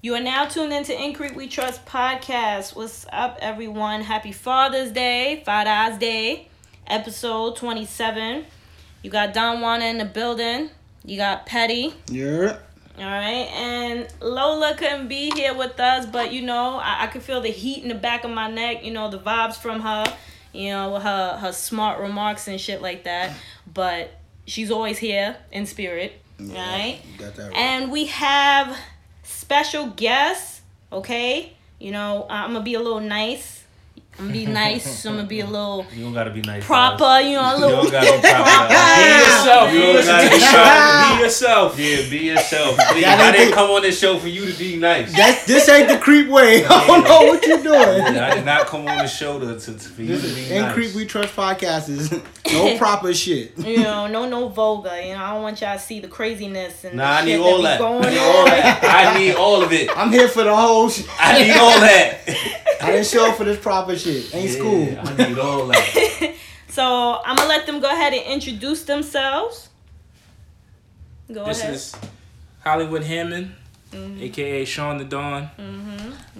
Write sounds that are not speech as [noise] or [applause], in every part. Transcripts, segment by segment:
You are now tuned into In Creep We Trust podcast. What's up, everyone? Happy Father's Day, Father's Day, episode 27. You got Don Juana in the building. You got Petty. Yeah. All right, and Lola couldn't be here with us, but you know, I, I could feel the heat in the back of my neck. You know, the vibes from her. You know, her her smart remarks and shit like that. But she's always here in spirit. Yeah, right? you got that right. And we have special guest. Okay, you know, uh, I'm gonna be a little nice. I'm gonna be nice. I'm gonna be a [laughs] little You don't gotta be nice. proper. You know, a You little. don't gotta be proper. [laughs] Be yourself. You You don't gotta be show. proper. [laughs] Be yourself. Yeah, be yourself. Please. I didn't didn't come on this show for you to be nice. That this ain't the creep way. I don't know what you're doing. Yeah, I did not come on the show to, to, to for you to This be is in nice. creep we trust podcast is no proper shit. You know, no, no vulgar. You know, I don't want y'all to see the craziness and Nah, the I need shit all be that. going I need on. all that. I need all of it. I'm here for the whole. Sh- I need all that. I didn't show up for this proper shit. Ain't school. I need all that. [laughs] So I'm gonna let them go ahead and introduce themselves. Go This ahead. is Hollywood Hammond, Mm-hmm. aka Sean the Dawn,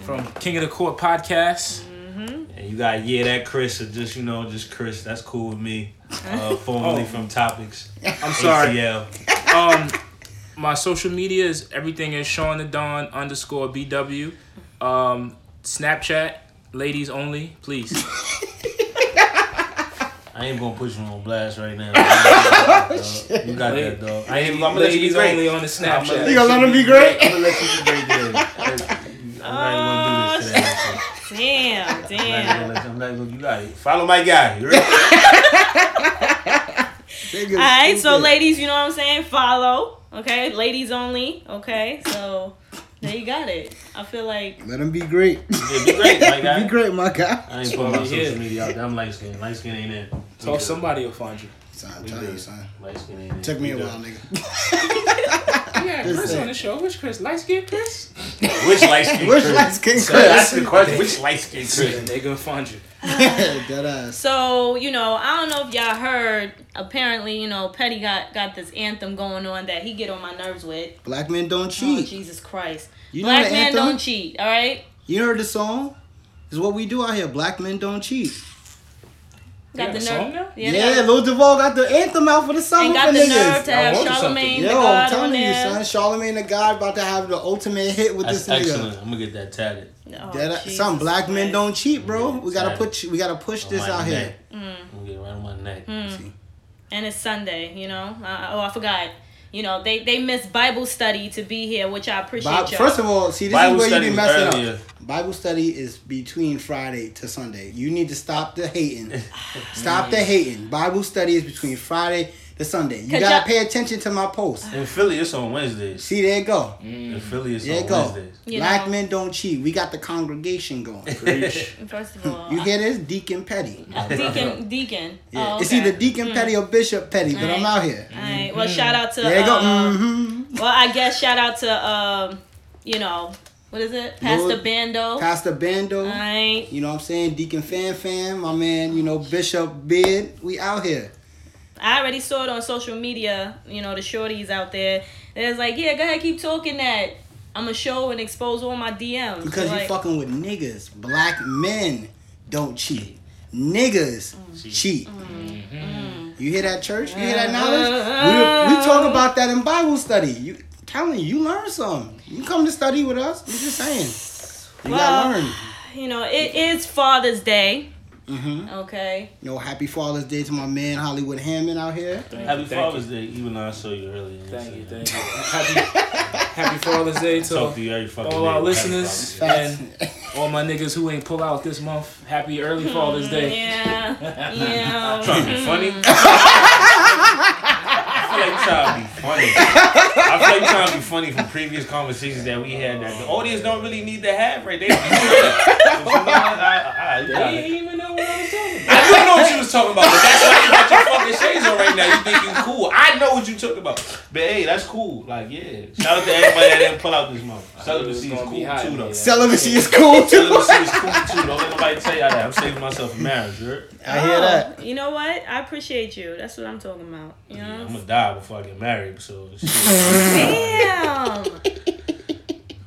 from King of the Court podcast. And you got yeah, that Chris or just you know just Chris. That's cool with me. Uh, [laughs] formerly Oh. from Topics. I'm sorry. ATL. um, my social media is everything is Sean the Dawn underscore BW. Um, Snapchat, ladies only, please. [laughs] I ain't gonna put you on blast right now. [laughs] you got that, dog. I ain't. Gonna let you be ladies great. only on the I'm Snapchat. You gonna let him be great? I'm gonna let you be great. Then. [laughs] I'm not even gonna do this oh, today. so Damn, I'm not even damn. gonna you. I'm not gonna. You got it. Follow my guy. You ready? All right, so ladies, you know what I'm saying? Follow, okay? Ladies only, okay? So there you got it. I feel like Let him be great. Yeah, be great, my [laughs] guy. be great, my guy. I ain't putting my why here. social media out there. I'm light skin. Light skin ain't in. So somebody will find you. Son, I'm We telling you, good. son. Light skin ain't in. Took me a We while, good. nigga. [laughs] [laughs] Yeah, Chris on the show. Which Chris? Light skin Chris? Which light skin? Which light skin So That's the question. Which light skin And Chris? they gonna find you. [laughs] So, you know, I don't know if y'all heard, apparently, you know, Petty got got this anthem going on that he get on my nerves with. Black men don't Oh, cheat. Jesus Christ. You Black men anthem? don't cheat, all right? You heard the song? Is what we do out here. Black men don't cheat. Got got the nerve. Yeah, Yeah, Lil Duval got the anthem out for the summer and got for the niggas. nerve to I have Charlemagne something. the Yo, God I'm telling on you, there. son. Charlemagne the God about to have the ultimate hit with That's this nigga. excellent. I'm gonna get that tatted. Oh, That, Jesus some black men Christ. don't cheat, bro. Yeah, We gotta exactly. put we gotta push On this my out here. neck. I'm gonna get it right on my neck. Mm. and it's Sunday, you know. Uh, oh, I forgot. You know, they they miss Bible study to be here, which I appreciate. Bi- First of all, see this Bible is where you be messing earlier. up. Bible study is between Friday to Sunday. You need to stop the hating. [sighs] stop the hating. Bible study is between Friday to Sunday. You gotta pay attention to my posts. In Philly, it's on Wednesdays. See, there you go. In Philly, it's There on go. Wednesdays. You Black know. men don't cheat. We got the congregation going. [laughs] First of all, You hear this? Deacon Petty. Deacon, [laughs] Deacon. Yeah. Oh, It's either Deacon Petty or Bishop Petty, but I'm out here. All right. Well, shout out to. There you go. uh, hmm Well, I guess shout out to um, you know, what is it? Pastor Lord- Bando. Pastor Bando. All right. You know what I'm saying? Deacon Fan Fan, my man, you know, Bishop Bid. We out here. I already saw it on social media. You know, the shorties out there. It's like, yeah, go ahead, keep talking that. I'm gonna show and expose all my DMs. Because like, you fucking with niggas. Black men don't cheat. Niggas cheat. Mm-hmm. Mm-hmm. You hear that church? You hear that uh-huh. knowledge? We, we talk about that in Bible study. You telling you, you learn something. You come to study with us. I'm just saying. You Well, gotta learn. you know, it is Father's Day. Hmm Okay. You know, happy Father's Day to my man Hollywood Hammond out here. Thank Happy you, Father's you. Day, even though I saw you earlier. Thank you, thank you. Happy, happy Father's Day to Talk to you fucking all day. our listeners Father's Day. Facts. and all my niggas who ain't pull out this month. Happy early Father's Day. Yeah. [laughs] Yeah. Trying to be funny. [laughs] I feel like you trying to be funny. I feel like you trying to be funny from previous conversations that we had that the audience don't really need to have right there. I, They ain't even know what I was talking about. I do know what you was talking about, but that's why you got your fucking shades on right now. You think you cool. I know what you talking about. But hey, that's cool. Like, yeah. Shout out to everybody that didn't pull out this month. Celibacy is cool hot too, though. here. Celibacy is cool too. Celibacy is cool too. Don't let nobody tell y'all that. I'm saving myself for marriage, you heard? I hear that. Oh, You know what? I appreciate you. That's what I'm talking about. You Yeah, know? I'm gonna die before I get married, so shit. [laughs] Damn.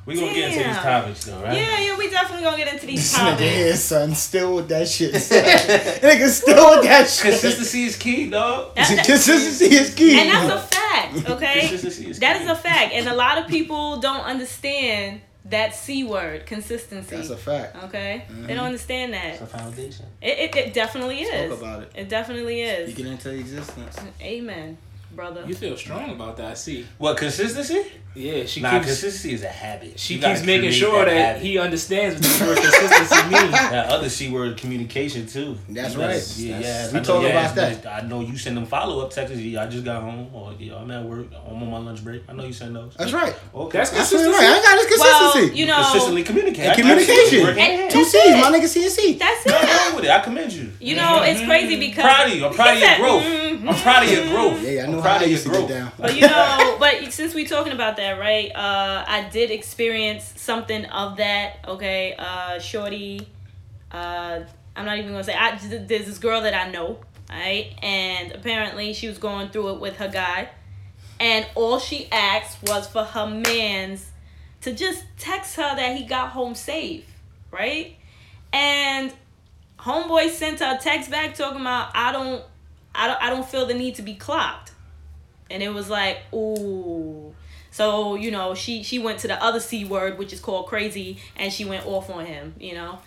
we We gonna get into these Damn. topics though, right? Yeah, yeah, we definitely gonna get into these This [laughs] nigga topics. here, son, still with that shit. son. [laughs] nigga still with that shit. Consistency is key, dog. That- that- Consistency is key. and that's a fact, okay? Consistency is That key. is a fact, and a lot of people don't understand that c word, consistency. That's a fact. okay, they mm-hmm. don't understand that. It's a foundation. It, it, it definitely is. Talk about it. It definitely is. Speak it into existence. Amen, brother. You feel strong about that, I see. What consistency? Yeah, she Nah, keeps consistency is a habit. she You keeps making sure that, habit. he understands what the word consistency [laughs] means. That other c word communication too. That's You better- right. Yeah, That's- yeah. we I know about ass that. I know you send them follow up texts. Yeah, I just got home, or yeah, I'm at work. I'm on my lunch break. I know you send those. That's right. Okay. That's That's consistency. right. I got this Well, consistency. you know, consistently communicate. And I- I- communication. work hand in hand. Two That's C's, it. my nigga C and C. That's Nothing it. wrong with it. I commend you. You know, it's mm-hmm. crazy mm-hmm. because I'm proud of you. I'm proud of your growth. I'm proud of your mm-hmm. growth. Yeah, I know I'm how proud of used your to get growth. down. But you know, but since we talking about that, right? Uh, I did experience something of that. Okay, uh, shorty. Uh, I'm not even gonna say. I there's this girl that I know, right? And apparently she was going through it with her guy, and all she asked was for her man's to just text her that he got home safe, right? And homeboy sent her a text back talking about I don't, I don't, I don't feel the need to be clocked and it was like ooh so you know she she went to the other c word which is called crazy and she went off on him you know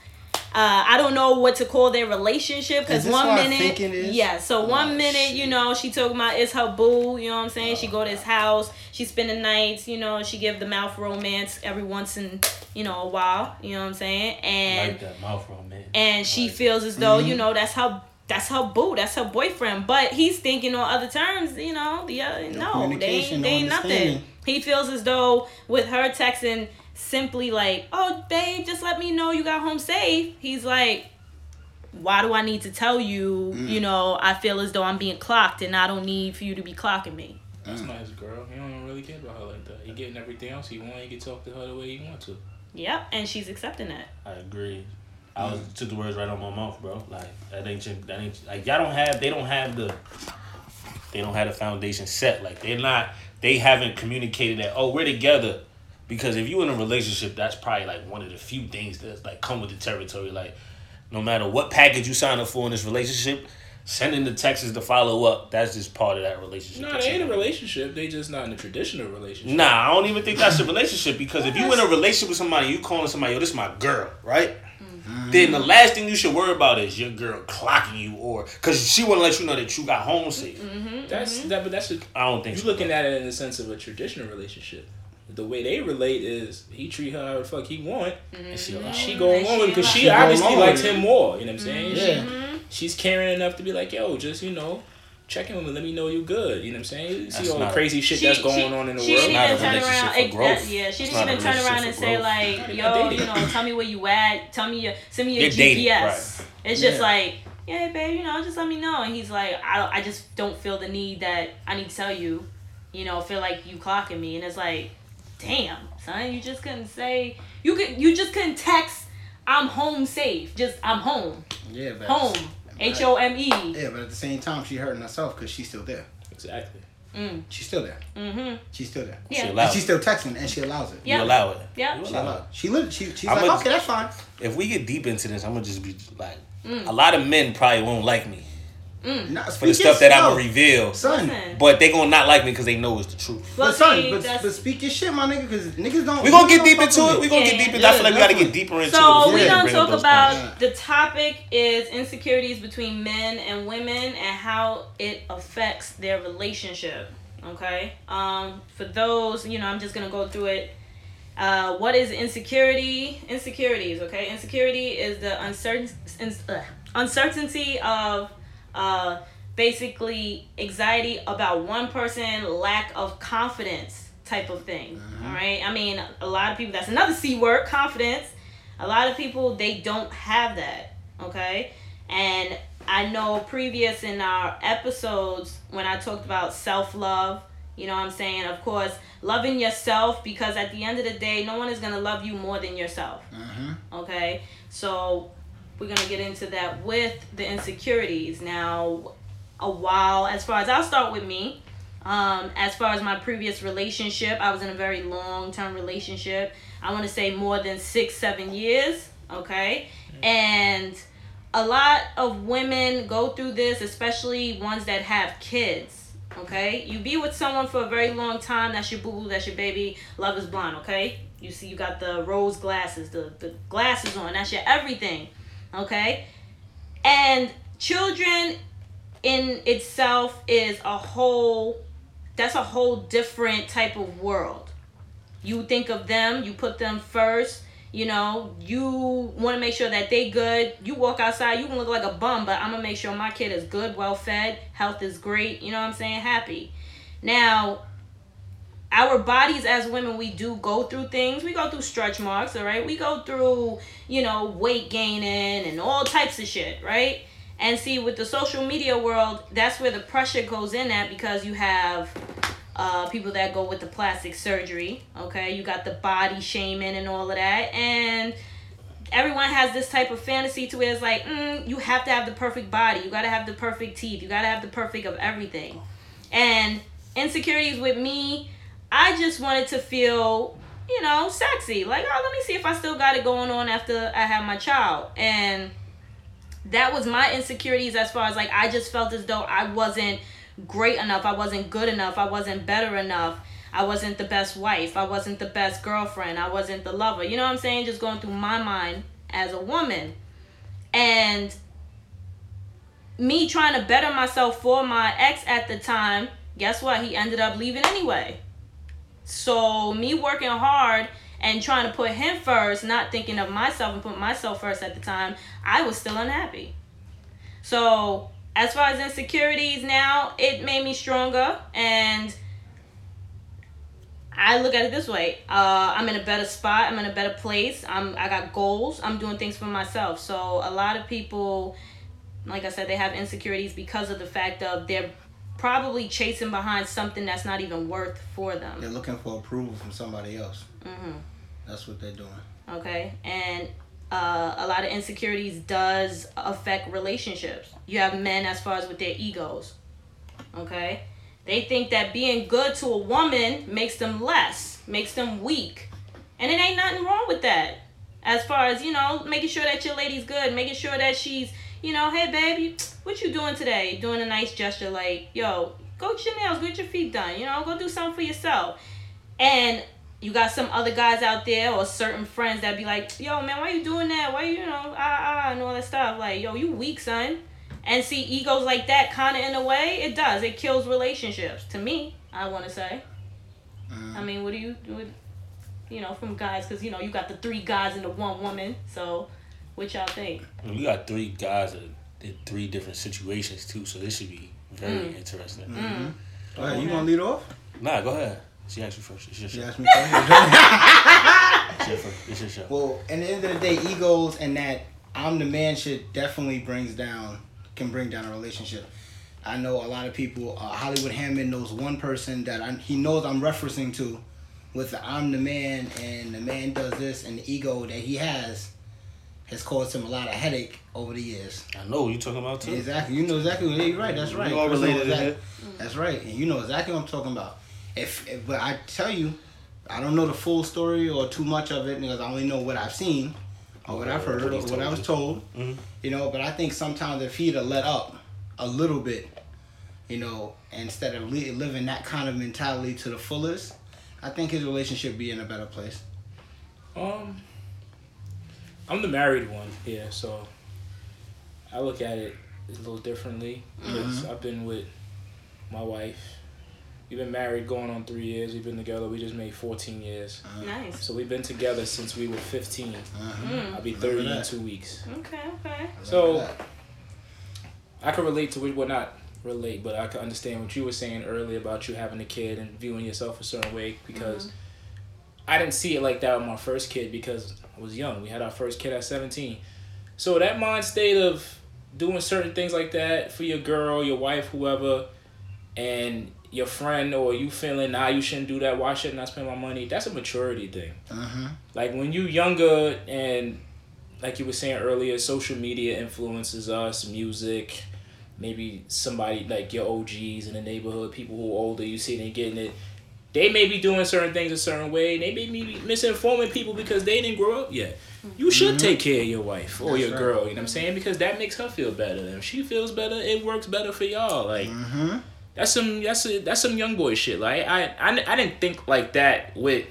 uh, I don't know what to call their relationship because one what I minute, think it is? yeah. So one Oh, minute, you know, she talking about it's her boo. You know what I'm saying? she go to his house. She spend the nights. You know, she give the mouth romance every once in you know a while. You know what I'm saying? And like that mouth roll, man. and she Like- feels as though Mm-hmm. you know that's her that's her boo that's her boyfriend but he's thinking on other terms you know the other no, they ain't, they ain't nothing understanding. He feels as though with her texting simply like oh babe just let me know you got home safe he's like why do i need to tell you Mm. you know i feel as though i'm being clocked and i don't need for you to be clocking me That's nice, girl. He don't really care about her like that. He getting everything else he want. He can talk to her the way he want to. yep and she's accepting that I agree. I was took the words right on my mouth, bro. Like that ain't your- that ain't like y'all don't have they don't have the they don't have the foundation set. Like they're not they haven't communicated that oh we're together. Because if you in a relationship, that's probably like one of the few things that's like come with the territory. Like no matter what package you sign up for in this relationship, sending the texts to follow up, that's just part of that relationship. No, that they ain't a relationship. They just not in a traditional relationship. Nah, I don't even think that's a relationship because if you in a relationship with somebody, you calling somebody, yo, this is my girl, right? Then the last thing you should worry about is your girl clocking you, or because she want to let you know that you got home safe. Mm-hmm, that's mm-hmm. that, but that's a, I don't think you so. looking at it in the sense of a traditional relationship. The way they relate is he treat her how the fuck he want. And she And allowed she go And along with because she she obviously She go along likes him more. You know what I'm saying? Yeah. She, she's caring enough to be like, yo, just you know, check in with me, let me know you good. You know what I'm saying? You see all the crazy shit She- that's going she- on in the she world. didn't even turn around. for that- yeah, she It's didn't even turn around and say growth. like, "Yo, you know, tell me where you at. Tell me your, send me your You're GPS." dating, right. It's just Yeah. like, "Yeah, babe, you know, just let me know." And he's like, "I, don't, I just don't feel the need that I need to tell you. You know, feel like you clocking me." And it's like, "Damn, son, you just couldn't say you could. You just couldn't text. I'm home safe. Just I'm home. Yeah, but Home. H O M E. Yeah, but at the same time, she hurting herself because she's still there. Exactly. Mm. She's still there. Mhm. She's still there. She Yeah. allows And she's still texting, and she allows it. Yeah. You allow it. Yeah. She allow it. She li- she she's I'm like, a- okay, that's fine. If we get deep into this, I'm gonna just be like, Mm. a lot of men probably won't like me Nah, for the stuff that I'm gonna reveal, son. But they gonna not like me because they know it's the truth. Well, But son, see, but, but speak your shit, my nigga, because niggas don't. We gonna get deep into it. me. We gonna get deep into. I feel like we gotta get deeper into it. So before we're we gonna talk about the topic is insecurities between men and women and how it affects their relationship. Okay. Um, for those, you know, I'm just gonna go through it. Uh, what is insecurity? Insecurities. Okay. Insecurity is the uncertain uh, uncertainty of uh, basically anxiety about one person, lack of confidence type of thing. All right. I mean, a lot of people. That's another c word. Confidence. A lot of people they don't have that. Okay. And I know previous in our episodes when I talked about self love, you know what I'm saying? Of course, loving yourself because at the end of the day, no one is going to love you more than yourself. Mhm. Okay? So we're going to get into that with the insecurities. Now, a while, as far as I'll start with me, Um, as far as my previous relationship, I was in a very long term relationship. I want to say more than six, seven years. Okay. And a lot of women go through this, especially ones that have kids. Okay. You be with someone for a very long time. That's your boo, boo. that's your baby. Love is blind. Okay. You see, you got the rose glasses, the, the glasses on. That's your everything. Okay. And children in itself is a whole that's a whole different type of world. You think of them, you put them first, you know, you want to make sure that they good. You walk outside, you can look like a bum, but I'm going to make sure my kid is good, well fed, health is great, you know what I'm saying? Happy. Now, our bodies as women, we do go through things. We go through stretch marks, all right? We go through, you know, weight gaining and all types of shit, right? And see, with the social media world, that's where the pressure goes in at because you have uh, people that go with the plastic surgery. Okay, you got the body shaming and all of that, and everyone has this type of fantasy to where it's like, mm, you have to have the perfect body, you gotta have the perfect teeth, you gotta have the perfect of everything, and insecurities with me. I just wanted to feel, you know, sexy. Like, oh, let me see if I still got it going on after I have my child, and that was my insecurities as far as like I just felt as though I wasn't great enough, I wasn't good enough, I wasn't better enough. I wasn't the best wife, I wasn't the best girlfriend, I wasn't the lover. You know what I'm saying? Just going through my mind as a woman. And me trying to better myself for my ex at the time, guess what? He ended up leaving anyway. So me working hard and trying to put him first, not thinking of myself and put myself first at the time, I was still unhappy. So, as far as insecurities now, it made me stronger and I look at it this way. Uh, I'm in a better spot. I'm in a better place. I'm I got goals. I'm doing things for myself. So a lot of people, like I said, they have insecurities because of the fact of they're probably chasing behind something that's not even worth for them. They're looking for approval from somebody else. Mm-hmm. That's what they're doing. Okay, and uh, a lot of insecurities does affect relationships. You have men as far as with their egos. Okay, they think that being good to a woman makes them less, makes them weak, and it ain't nothing wrong with that. As far as you know, making sure that your lady's good, making sure that she's, you know, hey baby, what you doing today? Doing a nice gesture like, yo, go get your nails, go get your feet done. You know, go do something for yourself. And you got some other guys out there or certain friends that be like, yo, man, why you doing that? Why you, you know, ah, ah, and all that stuff. Like, yo, you weak, son. And see, egos like that, kind of in a way, it does. It kills relationships. To me, I want to say. Uh, I mean, what do you do? You know, from guys, because, you know, you got the three guys and the one woman. So, what y'all think? We got three guys that did three different situations too, so this should be very Mm. interesting. Mm. all right, you want to lead off? Nah, go ahead. She asked you first. It's your She show. asked me first. It's your, [laughs] first. It's your show. well, at the end of the day, egos and that I'm the man shit definitely brings down, can bring down a relationship. I know a lot of people. Uh, Hollywood Hammond knows one person that I, he knows I'm referencing to, with the I'm the man and the man does this and the ego that he has, has caused him a lot of headache over the years. I know what you talking about too. Exactly. You know exactly what you're right. That's right. We all Chris knows related to exactly- that. That's right. And you know exactly what I'm talking about. If, if but I tell you, I don't know the full story or too much of it because I only know what I've seen or what Okay, I've heard what or what I was you. told. Mhm. You know, but I think sometimes if he'd have let up a little bit, you know, instead of li- living that kind of mentality to the fullest, I think his relationship would be in a better place. Um, I'm the married one here, so I look at it a little differently. 'cause I've been with my wife. We've been married going on three years. We've been together. We just made 14 years. Nice. So we've been together since we were 15. Uh-huh. Mm. I'll be Remember 30 in two weeks. Okay, okay. So- that. I can relate to it. Well, not relate, but I can understand what you were saying earlier about you having a kid and viewing yourself a certain way because I didn't see it like that with my first kid because I was young. We had our first kid at 17. So that mind state of doing certain things like that for your girl, your wife, whoever, and your friend or you feeling, nah, you shouldn't do that. Why shouldn't I spend my money? That's a maturity thing. Uh-huh. Like when you younger and like you were saying earlier, social media influences us, music, maybe somebody like your OGs in the neighborhood, people who are older, you see them getting it. They may be doing certain things a certain way. They may be misinforming people because they didn't grow up yet. You should take care of your wife or That's your right. girl. You know what I'm saying? Because that makes her feel better. And if she feels better, it works better for y'all. Like Mm-hmm. that's some that's a, that's some young boy shit. Like I, I I didn't think like that with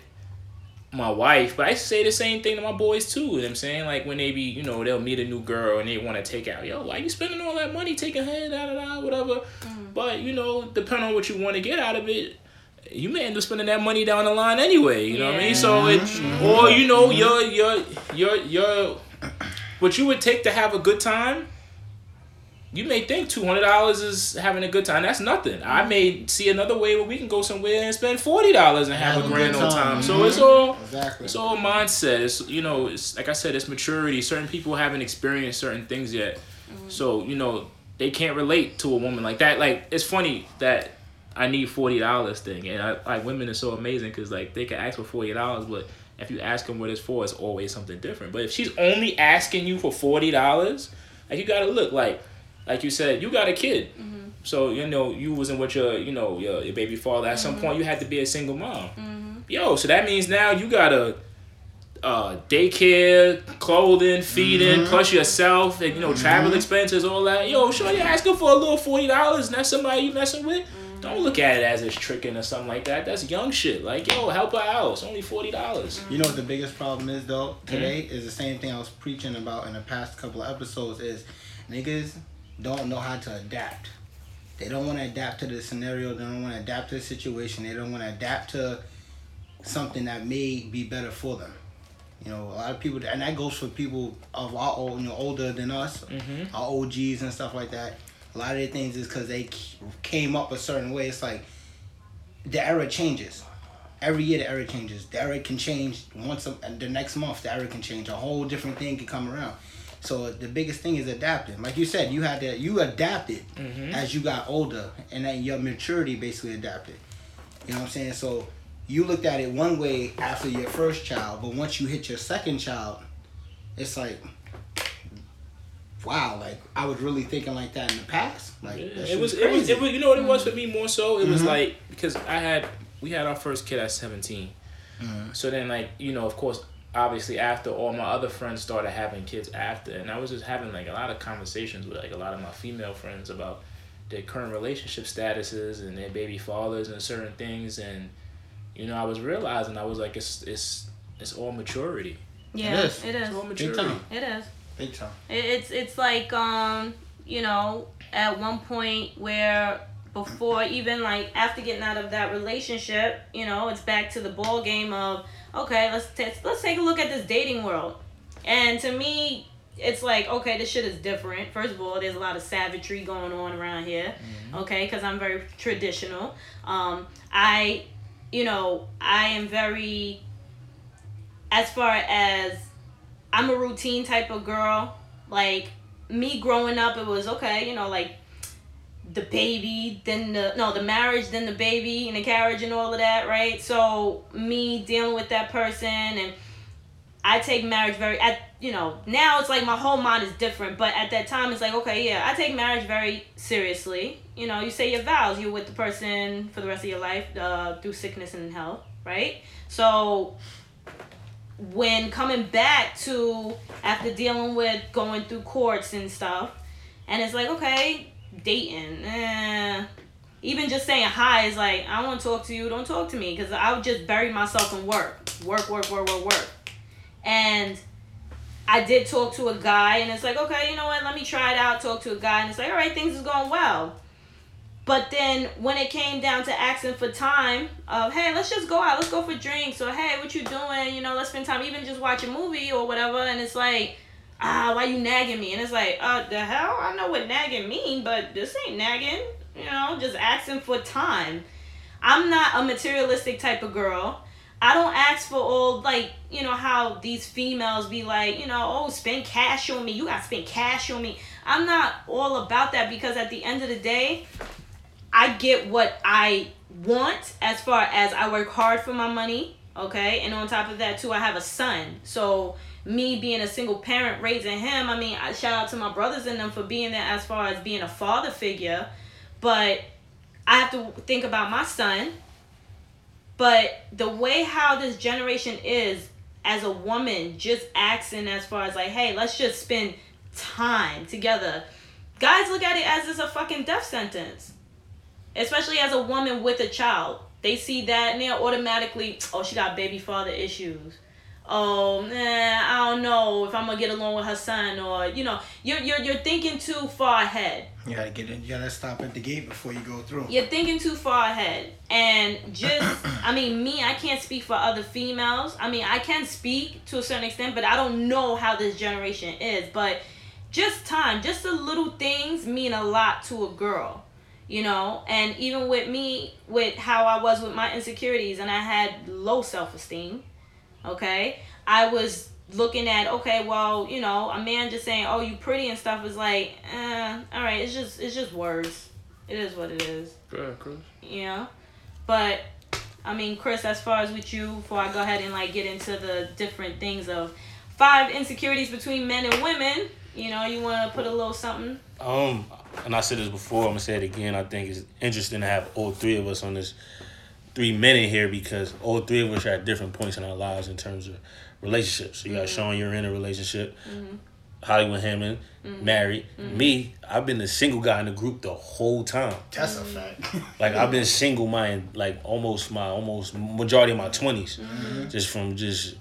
my wife, but I say the same thing to my boys too. You know what I'm saying? Like when they be, you know, they'll meet a new girl and they want to take out, yo, why you spending all that money taking her, da da da, whatever. But you know, depending on what you want to get out of it, you may end up spending that money down the line anyway. You know what I mean? So it, or you know, your your your your, what you would take to have a good time. You may think two hundred dollars is having a good time. That's nothing. I may see another way where we can go somewhere and spend forty dollars and have, Have a a grand old time. time. So Mhm. it's all Exactly. it's all mindset. It's you know, it's like I said, it's maturity. Certain people haven't experienced certain things yet, so you know they can't relate to a woman like that. Like it's funny that I need forty dollars thing, and I, like women are so amazing because like they can ask for forty dollars, but if you ask them what it's for, it's always something different. But if she's only asking you for forty dollars, like you gotta look like, like you said, you got a kid. Mm-hmm. So you know you wasn't with your you know your, your baby father. At some mm-hmm. point, you had to be a single mom. Mm-hmm. Yo, so that means now you gotta uh, daycare, clothing, feeding, plus yourself, and you know travel expenses, all that. Yo, sure you asking for a little forty dollars, and that's somebody you messing with. Don't look at it as it's tricking or something like that. That's young shit. Like yo, help her out. It's only forty dollars. You know what the biggest problem is though today is the same thing I was preaching about in the past couple of episodes is niggas don't know how to adapt. They don't want to adapt to the scenario. They don't want to adapt to the situation. They don't want to adapt to something that may be better for them. You know, a lot of people, and that goes for people of our old, you know, older than us, Mm-hmm. our OGs and stuff like that. A lot of the things is because they came up a certain way. It's like the era changes. Every year the era changes. The era can change once a, the next month. The era can change. A whole different thing can come around. So the biggest thing is adapting. Like you said, you had to you adapted Mm-hmm. as you got older, and then your maturity basically adapted. You know what I'm saying? So you looked at it one way after your first child, but once you hit your second child, it's like, wow, like I was really thinking like that in the past. Like that it shit was, it was it was you know what it was for me more so it was Mhm. like because I had we had our first kid at 17 Mhm. so then like you know of course obviously after all my other friends started having kids after and I was just having like a lot of conversations with like a lot of my female friends about their current relationship statuses and their baby fathers and certain things and you know I was realizing I was like it's it's it's all maturity Yeah, is. it is. it's all Big maturity time. It is. Big time. It's it's like um you know at one point where before even like after getting out of that relationship you know it's back to the ball game of okay let's t- let's take a look at this dating world. And to me it's like okay this shit is different. First of all there's a lot of savagery going on around here okay because i'm very traditional. Um i you know i am very as far as I'm a routine type of girl. Like me growing up, it was okay, you know, like the baby, then the no, the marriage, then the baby, and the carriage, and all of that, right? So me dealing with that person, and I take marriage very at you know now it's like my whole mind is different, but at that time it's like okay, yeah, I take marriage very seriously. You know, you say your vows, you're with the person for the rest of your life uh, through sickness and health, right? So when coming back to after dealing with going through courts and stuff, and it's like okay, dating, eh. even just saying hi is like I want to talk to you, don't talk to me, because I would just bury myself in work, work, work, work, work, work, and. I did talk to a guy, and it's like, okay, you know what? Let me try it out. Talk to a guy, and it's like, all right, things is going well. But then when it came down to asking for time, of hey, let's just go out, let's go for drinks, or hey, what you doing? You know, let's spend time, even just watch a movie or whatever. And it's like, ah, why you nagging me? And it's like, uh, the hell, I know what nagging mean, but this ain't nagging. You know, just asking for time. I'm not a materialistic type of girl. I don't ask for all like you know how these females be like you know oh spend cash on me you got to spend cash on me I'm not all about that because at the end of the day I get what I want as far as I work hard for my money Okay, and on top of that too, I have a son. So me being a single parent raising him, I mean, I shout out to my brothers and them for being there as far as being a father figure, but I have to think about my son. But the way how this generation is as a woman, just asking as far as like, hey, let's just spend time together. Guys look at it as it's a fucking death sentence. Especially as a woman with a child. They see that and they're automatically, oh, she got baby father issues. Oh man, I don't know if I'm gonna get along with her son, or you know, you're you're you're thinking too far ahead. You gotta get in. You gotta stop at the gate before you go through. You're thinking too far ahead, and just I mean, me, I can't speak for other females. I mean, I can speak to a certain extent, but I don't know how this generation is. But just time, just the little things mean a lot to a girl you know? And even with me with how i was with my insecurities and i had low self-esteem okay? I was looking at okay well you know a man just saying oh you pretty and stuff is like eh, all right it's just it's just words. It is what it is. Yeah Chris. you but i mean chris as far as with you before i go ahead and like get into the different things of five insecurities between men and women you know you want to put a little something? Um, and I said this before. I'm gonna say it again. I think it's interesting to have all three of us on this three men in here because all three of us are at different points in our lives in terms of relationships. So you got mm-hmm. Sean, you're in a relationship. Mm-hmm. Hollywood Hammond, mm-hmm. married. Me, I've been the single guy in the group the whole time. That's a fact. [laughs] Like I've been single my like almost my almost majority of my 20s just from just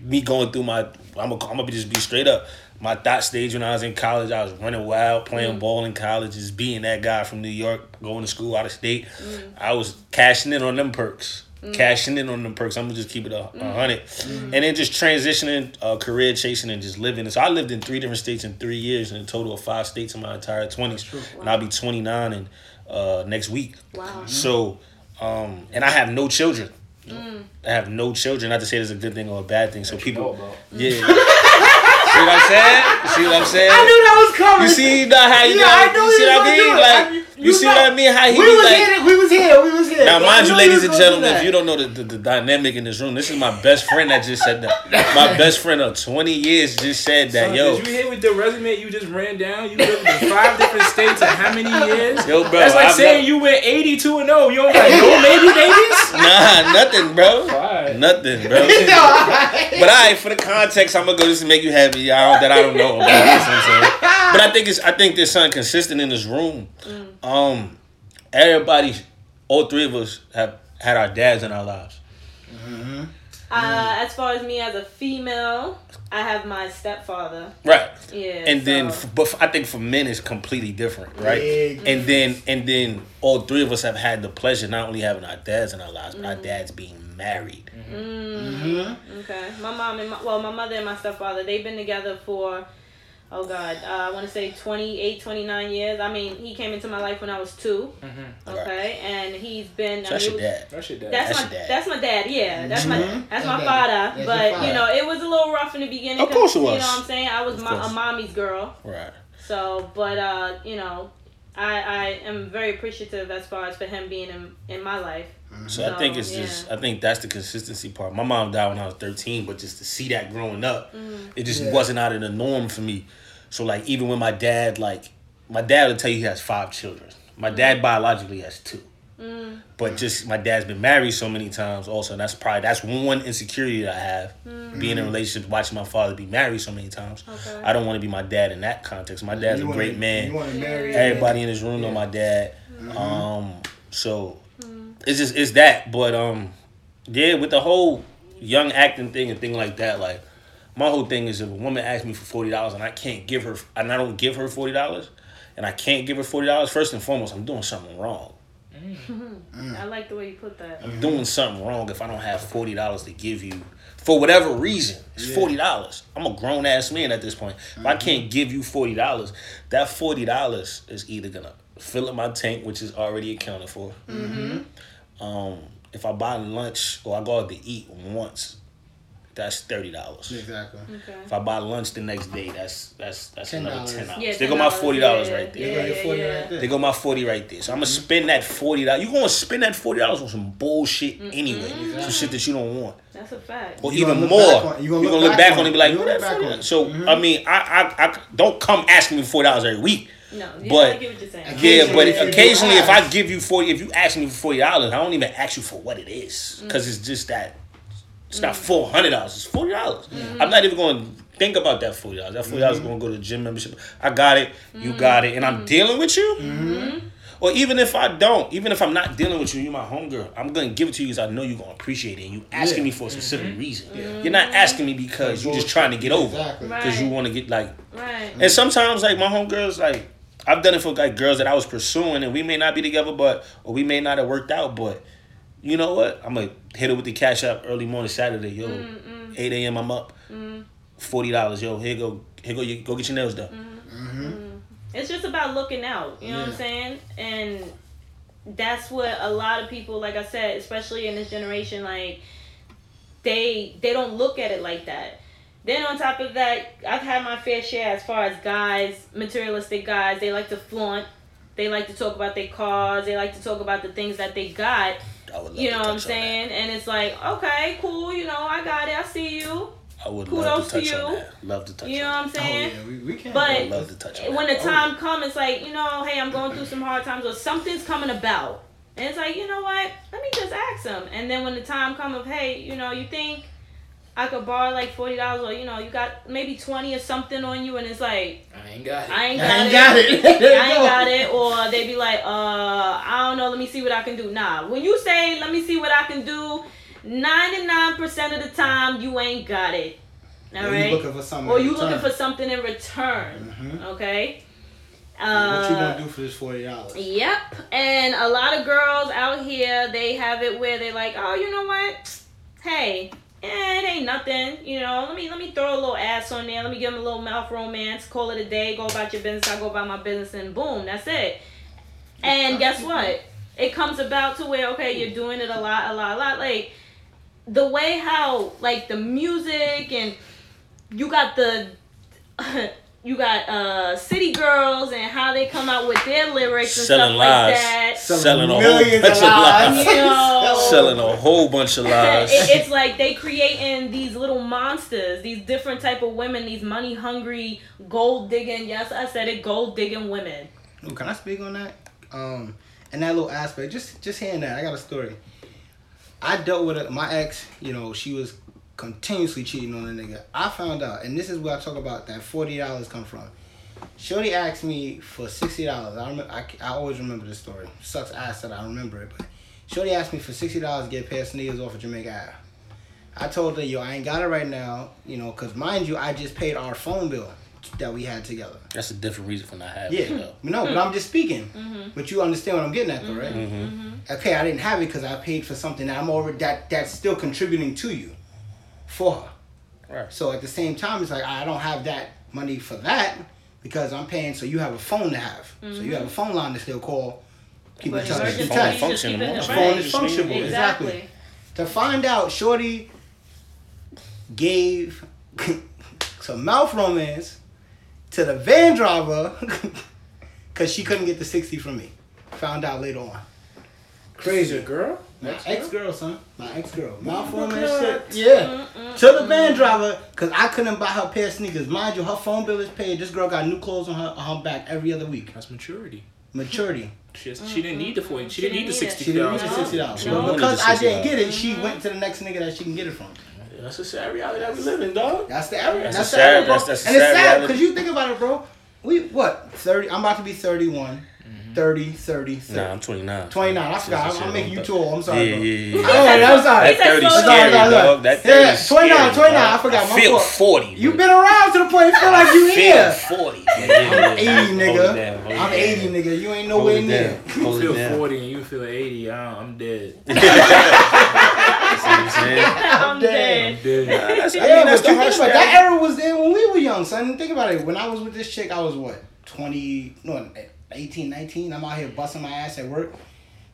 me going through my I'm gonna I'm gonna just be straight up. My thought stage when I was in college, I was running wild, playing mm. ball in college, just being that guy from New York, going to school out of state. Mm. I was cashing in on them perks. Mm. Cashing in on them perks. I'm gonna just keep it a, a 100 and then just transitioning, uh, career chasing, and just living. So I lived in three different states in three years, in a total of five states in my entire twenties, and I'll be 29 and uh, next week. wow So, um, and I have no children. I have no children. Not to say it's a good thing or a bad thing. So people, yeah. [laughs] see what I'm saying? See what I'm saying? I knew that was coming. You see that how you Yeah, got- I knew you see he what I mean? gonna do it. Like I mean, you see know, what I mean? How he we was like. here. We was here. We was here. Now, mind you, ladies and gentlemen, if you don't know the, the, the dynamic in this room, this is my best friend that just said that. My [laughs] best friend of 20 years just said that, Son, yo. Did you hear with the resume you just ran down? You lived in five different states in how many years? Yo, bro, That's like I've saying never- you went 82 and 0. You don't got no baby babies? Nah, nothing, bro. Nothing, bro. [laughs] No, I- But I, for the context, I'm gonna go just to make you happy, y'all, that I don't know about. You know what I'm? [laughs] But I think it's, I think there's something consistent in this room. Um, everybody, all three of us have had our dads in our lives. Mm. uh, as far as me as a female i have my stepfather Right. yeah And then, so- f- but I think for men it's completely different, right? Big And then, and then, all three of us have had the pleasure not only having our dads in our lives, but our mm. dads being married. Mm-hmm. Mm-hmm. Okay. My mom and my, well, my mother and my stepfather, they've been together for, oh God, uh, I want to say 28, 29 years. I mean, he came into my life when I was 2 Okay. And he's been. So that's I your mean, dad. That's your dad. That's, That's my your dad. that's my dad. Yeah, that's my Mhm. that's Your my dad. father. That's but father. you know, it was a little rough in the beginning. Of course it 'cause, was. You know what I'm saying? I was Of my, a mommy's girl. Right. So, but uh, you know, I I am very appreciative as far as for him being in in my life. Mm-hmm. So I think it's So, just. I think that's the consistency part. My mom died when I was thirteen, but just to see that growing up, mm-hmm. it just Yeah. wasn't out of the norm for me. So like even when my dad like my dad will tell you he has five children. My mm-hmm. dad biologically has two. But just my dad's been married so many times also. And that's probably that's one insecurity that I have. Being in a relationship, watching my father be married so many times. Okay. I don't want to be my dad in that context. My dad's You a wanna- great man. You marry Everybody in this room know my dad. Um, so it's just it's that. But um, yeah, with the whole young acting thing and thing like that, like my whole thing is if a woman asks me for forty dollars and I can't give her and I don't give her forty dollars and I can't give her forty dollars, first and foremost, I'm doing something wrong. Mm. [laughs] I like the way you put that. I'm doing something wrong if I don't have forty dollars to give you for whatever reason. It's Yeah. forty dollars. I'm a grown ass man at this point. If I can't mm-hmm. give you forty dollars, that forty dollars is either gonna fill up my tank, which is already accounted for. Mm-hmm. Um, if I buy lunch or I go out to eat once, that's thirty dollars. Exactly. Okay. If I buy lunch the next day, that's that's that's another $10. ten dollars. Yeah, they go my forty dollars yeah, right there. yeah, There go your yeah, 40 yeah. right there. They go my forty right there. So I'm gonna spend that forty dollars. You gonna spend that forty dollars on some bullshit anyway. Some shit that you don't want. That's a fact. Or You gonna even more. back on- you gonna, look back on it and be like, You what gonna that look back $40? on it. So Mhm. I mean, I, I I don't come asking me for forty dollars every week. No, yeah, But- I get what you're saying. Yeah, but Occasionally, if occasionally if I give you forty, if you ask me for forty dollars, I don't even ask you for what it is mm. because it's just that it's not mm. four hundred dollars. It's forty dollars. Mm. I'm not even going to think about that forty dollars. That forty dollars is mm-hmm. going to go to gym membership. I got it. You got it, and I'm dealing with you. Mm-hmm. Mm-hmm. Or even if I don't, even if I'm not dealing with you, you're my homegirl. I'm gonna give it to you because I know you're gonna appreciate it. And you asking Yeah. me for a specific reason. You're not asking me because you're just trying to get over. Exactly. Because you want to get like Right. and sometimes, like my homegirls, like I've done it for like girls that I was pursuing, and we may not be together, but or we may not have worked out, but you know what? I'm gonna hit it with the cash up early morning Saturday, yo, mm-hmm. eight a.m. I'm up, mm-hmm. forty dollars, yo. Here go, here go, you go get your nails done. Mm-hmm. It's just about looking out. You know what I'm saying? And that's what a lot of people, like I said, especially in this generation, like they they don't look at it like that. Then on top of that, I've had my fair share as far as guys, materialistic guys. They like to flaunt. They like to talk about their cars. They like to talk about the things that they got. I would You to know what I'm touch that. saying? And it's like, okay, cool. You know, I got it. I see you. I would Kudos love to to touch on you. that. Love to touch You know what. I'm Oh saying? yeah, we, we can. But- I would love to touch on when that. the time comes, it's like, you know, hey, I'm going through some hard times or something's coming about. And it's like, you know what? Let me just ask them. And then when the time comes of, hey, you know, you think I could borrow like forty dollars or you know, you got maybe twenty or something on you and it's like I ain't got it. I ain't I got ain't it. got it. [laughs] I ain't [laughs] got it, or they be like, uh, I don't know, let me see what I can do. Nah, when you say, let me see what I can do, 99% of the time, you ain't got it. All Or right? you looking for something. or in you return. looking for something in return. Mhm. Okay? what you Uh, gonna do for this forty dollars? Yep. And a lot of girls out here, they have it where they're like, oh, you know what? Hey, eh, it ain't nothing. You know, let me let me throw a little ass on there. Let me give them a little mouth romance. Call it a day. Go about your business. I go about my business, and boom, that's it. And guess what? It comes about to where okay, you're doing it a lot, a lot, a lot. Like the way how like the music and you got the [laughs] you got uh city girls and how they come out with their lyrics and Selling stuff lies. like that. [laughs] Selling a whole bunch of of lies. lies. You know, Selling a whole bunch of lies. it, it's like they creating these little monsters, these different type of women, these money hungry, gold digging. Yes, I said it, gold digging women. Ooh, can I speak on that? Um, and that little aspect, just just hearing that, I got a story. I dealt with a, my ex. You know, she was continuously cheating on a nigga. I found out, and this is where I talk about that forty dollars come from. Shorty asked me for sixty dollars. I remember. I, I always remember this story. Sucks ass that I remember it, but Shorty asked me for sixty dollars to get a pair of sneakers off of Jamaica Ave. I told her, yo, I ain't got it right now, you know, cause mind you, I just paid our phone bill that we had together. That's a different reason for not having Yeah, it though. no, but I'm just speaking. Mm-hmm. But you understand what I'm getting at, though, right? Okay, I didn't have it because I paid for something that I'm already that that's still contributing to you, for her. Right. So at the same time, it's like I don't have that money for that because I'm paying. So you have a phone to have. So you have a mm-hmm. phone line to still call. Keep in But touch. emergency, Keep phone touch. keep it more. right. Phone is functional. Exactly. Exactly. To find out, Shorty gave [laughs] some mouth romance to the van driver [laughs] because she couldn't get the 60 from me. Found out later on. Crazy girl. My ex girl, son. My ex girl. Mouth Okay. romance shit. Yeah. To the van driver because I couldn't buy her a pair of sneakers. Mind you, her phone bill is paid. This girl got new clothes on her, on her back every other week. That's maturity. Maturity. [laughs] She, she didn't need the forty. She, She didn't need the need sixty She didn't need the sixty dollars. She But because I didn't get it, she went to the next nigga that she can get it from. That's a sad reality that we live in, dog. That's the area. That's That's, the sad- area, bro. that's- that's a and it's sad sad because you think about it, bro. We what? Thirty. I'm about to be 31. 30, 30, 30. Nah, I'm 29. 29. I forgot. I'm, I'm making you too old. I'm sorry, yeah, bro. yeah. Oh, [laughs] I'm sorry. He said That 30 slow scary, down. dog. That 30 Yeah, is 29, scary, 29, dog. I forgot, my feel fault. 40. You've been around to the point you feel like you feel here. 40. [laughs] I'm 80, nigga. Hold down, hold I'm down. 80, nigga. You ain't nowhere near. down. [laughs] You feel down. forty and you feel eighty. I, I'm dead. I'm saying? I'm dead. I'm dead. Nah, that's, I Yeah, mean, that's but the harsh think about that era was there when we were young, son. Think about it. When I was with this chick, I was what, 20, no, 18, 19. I'm out here busting my ass at work.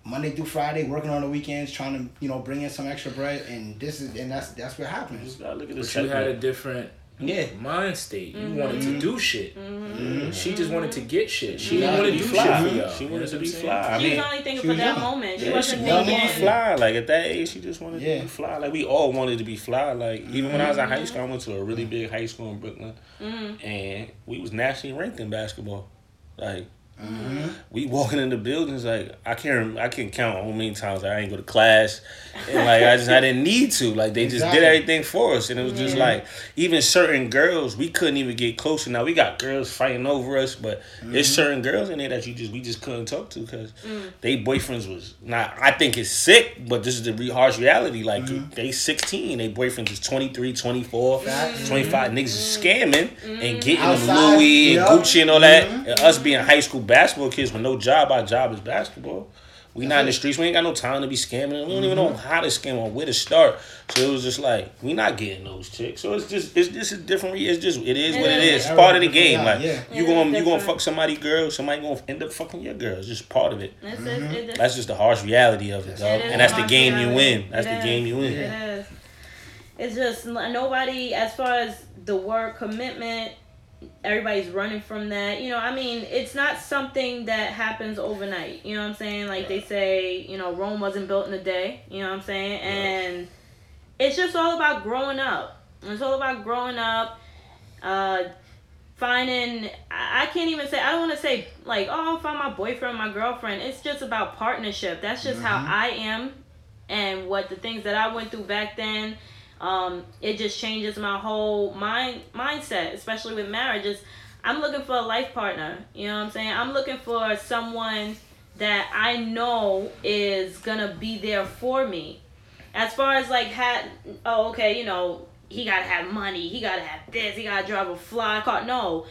Monday through Friday, working on the weekends, trying to you know bring in some extra bread, and this is and that's that's what happens. Just gotta look at the But you had a different Yeah. mind state. You Mm-hmm. wanted to do mm-hmm. shit. Mm-hmm. She just wanted to get shit. She She didn't wanted want to to do fly. shit for y'all. She wanted to be saying? fly. I She was mean, only thinking for that young. moment. She Yeah, she wasn't wanted to be thinking. fly. Like at that age, she just wanted to be fly. Like we all wanted to be fly. Like even when I was in high school, I went to a really big high school in Brooklyn, and we was nationally ranked in basketball. Like Mm-hmm. we walking in the buildings, like I can't, I can't count how many times I ain't go to class, and like I just I didn't need to. Like they just Exactly. did everything for us, and it was just like even certain girls we couldn't even get closer. Now we got girls fighting over us, but there's mm-hmm. certain girls in there that you just we just couldn't talk to because mm. they boyfriends was not. I think it's sick, but this is the re- harsh reality. Like mm-hmm. they 16, they boyfriends is 23, 24, Facts. 25. Niggas is scamming and getting Outside, Louis and. Gucci and all that. And us being high school basketball kids with no job, our job is basketball. We not in the streets. We ain't got no time to be scamming. We don't even know how to scam or where to start. So it was just like we not getting those chicks. So it's just it's just a different. It's just it is what it Yeah. is. It's part of the game. Like yeah. you It going is you gonna fuck somebody girl. Somebody gonna end up fucking your girl. It's just part of it. That's it. It is- That's just the harsh reality of it, dog. It is And that's the harsh game you win. That's It the is. game you win. It is. It's just nobody, as far as the word commitment, everybody's running from that. You know, I mean, it's not something that happens overnight. You know what I'm saying? Like they say, you know, Rome wasn't built in a day. You know what I'm saying? And it's just all about growing up. It's all about growing up. Uh, finding I can't even say I don't want to say like oh I'll find my boyfriend my girlfriend it's just about partnership that's just how I am and what the things that I went through back then um it just changes my whole mind mindset especially with marriages. I'm looking for a life partner you know what I'm saying? I'm looking for someone that I know is gonna be there for me. As far as like had oh okay you know he gotta have money he gotta have this he gotta drive a fly car. No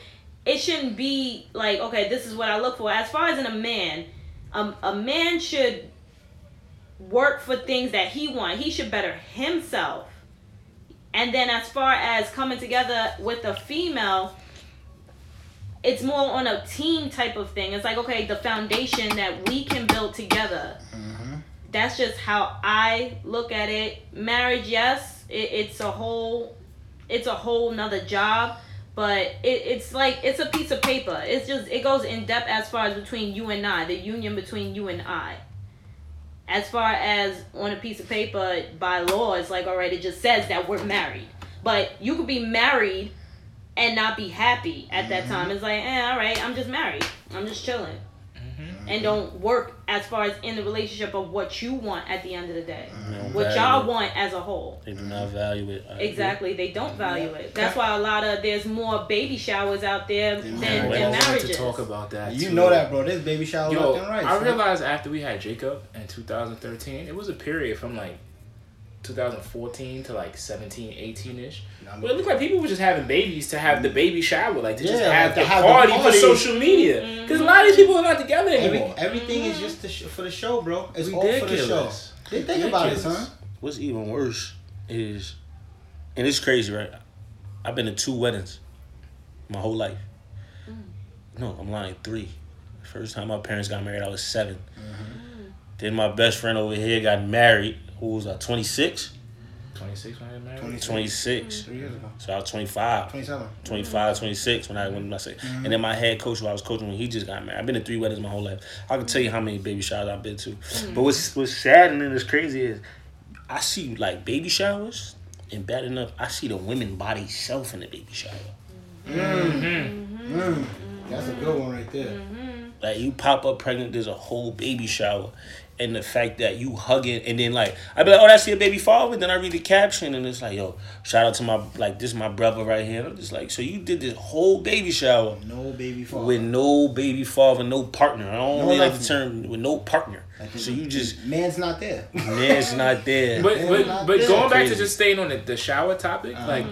it shouldn't be like okay this is what i look for. As far as in a man um, a man should work for things that he wants he should better himself and then as far as coming together with a female it's more on a team type of thing it's like okay the foundation that we can build together mm-hmm. that's just how I look at it. Marriage, yes, it, it's a whole, it's a whole nother job, but it, it's like it's a piece of paper. It's just it goes in depth as far as between you and I, the union between you and I. As far as on a piece of paper by law, it's like all right, it just says that we're married, but you could be married and not be happy at that time. It's like, eh, all right, I'm just married. I'm just chilling and don't work as far as in the relationship of what you want at the end of the day. They don't What y'all it. want as a whole. They do not value it. I agree. Exactly, they don't value it. That's why a lot of there's more baby showers out there than, Yeah, than well, I wanted marriages. to talk about that. You too. know that, bro. This baby shower Yo, left and right. I realized after we had Jacob in 2013, it was a period from like 2014 to like 17, 18 ish. Nah, But it looked like people were just having babies to have the mm. baby shower, like to just have like to the have the party for social media. Mm-hmm. Because a lot of these people are not together Every, anymore. everything is mm-hmm. just the sh- for the show, bro. It's all for the show. Ridiculous. Think about it, son. What's even worse is, and it's crazy, right? I've been to two weddings my whole life. Mm. No, I'm lying. Three. First time my parents got married, I was 7 mm-hmm. mm. Then my best friend over here got married, who was like 26. 26 when I got married. 26. 26. Three years ago. So I was 25. 27. 25, 26 when I when I say, and mm-hmm. then my head coach who I was coaching when he just got married. I've been to three weddings my whole life. I can tell you how many baby showers I've been to. Mm-hmm. But what's what's sad and then it's crazy is I see like baby showers, and bad enough, I see the women by themselves in the baby shower. Mm. That's a good one right there. Like you pop up pregnant, there's a whole baby shower. And the fact that you hugging and then like I'd be like, oh that's your baby father. Then I read the caption and it's like, yo, shout out to my like this is my brother right here. I'm just like, so you did this whole baby shower No baby father. with no baby father, no partner. I don't No really like the term with no partner. I So you just man's not there. man's not there. But Yeah, but not but there. going back to just staying on the, the shower topic, Uh-huh. like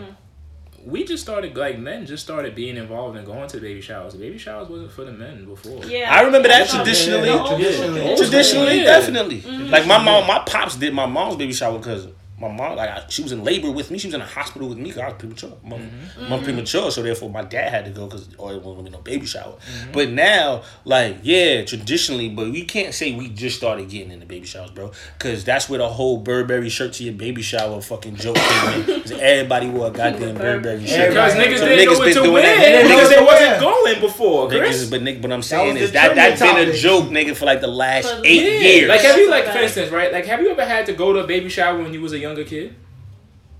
we just started like men just started being involved and going to baby showers. The baby showers wasn't for the men before. Yeah, I remember that traditionally. Traditionally. school. Old school. Traditionally, definitely. Mm-hmm. Like my mom, my pops did my mom's baby shower because my mom, like I, she was in labor with me. She was in a hospital with me because I was premature. Mom, Mm-hmm. mom premature, so therefore my dad had to go because or it wasn't gonna be no baby shower. Mm-hmm. But now, like yeah, traditionally, but we can't say we just started getting into baby showers, bro, because that's where the whole Burberry shirt to your baby shower fucking joke came in. 'Cause everybody wore a goddamn Burberry shirt. Because niggas So didn't know niggas what been to doing wear that. Niggas because they wasn't wearing. going before, Chris. Niggas, but nigga, but I'm saying was is the that that's been a joke, nigga, for like the last For- eight Yeah. years. Like, have you like, That's for instance, right? Like, have you ever had to go to a baby shower when you was a younger kid?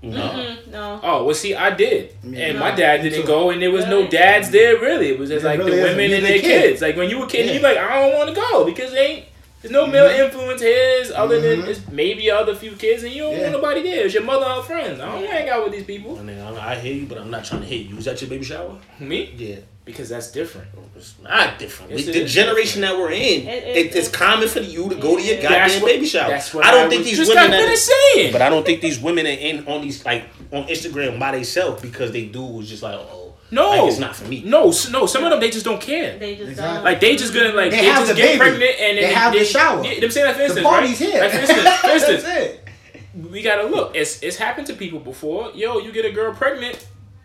no. No. Oh, well, see, I did, Yeah. and my dad didn't go, and there was no dads there. Really, it was just There like really the women and the their kid. kids. Like when you were a kid, Yeah. you like, I don't want to go because they ain't. There's no male influence here other than Mhm. it's maybe other few kids, and you don't Yeah. want nobody there. It's your mother and friends. I don't hang out with these people. I, mean, I I hear you, but I'm not trying to hit you. Was that your baby shower? Me, Yeah. Because that's different. Oh, it's not different. Yes, We- the is generation that we're in, It- it, it- it's it- common for you to go to your goddamn what- baby shower. That's what I don't think these just women got that, finished saying. but I don't think these women are in on these like on Instagram by themselves because they do was just like, oh, no, like, it's not for me. No, no. Some of them they just don't care. They just Exactly. don't. Like they just gonna like They they, have just the get baby. pregnant and then They have the shower. Yeah, I'm saying like for The instance, party's right? here. Like for instance, for [laughs] instance, That's it. we gotta look. It's it's happened to people before. Yo, you get a girl pregnant,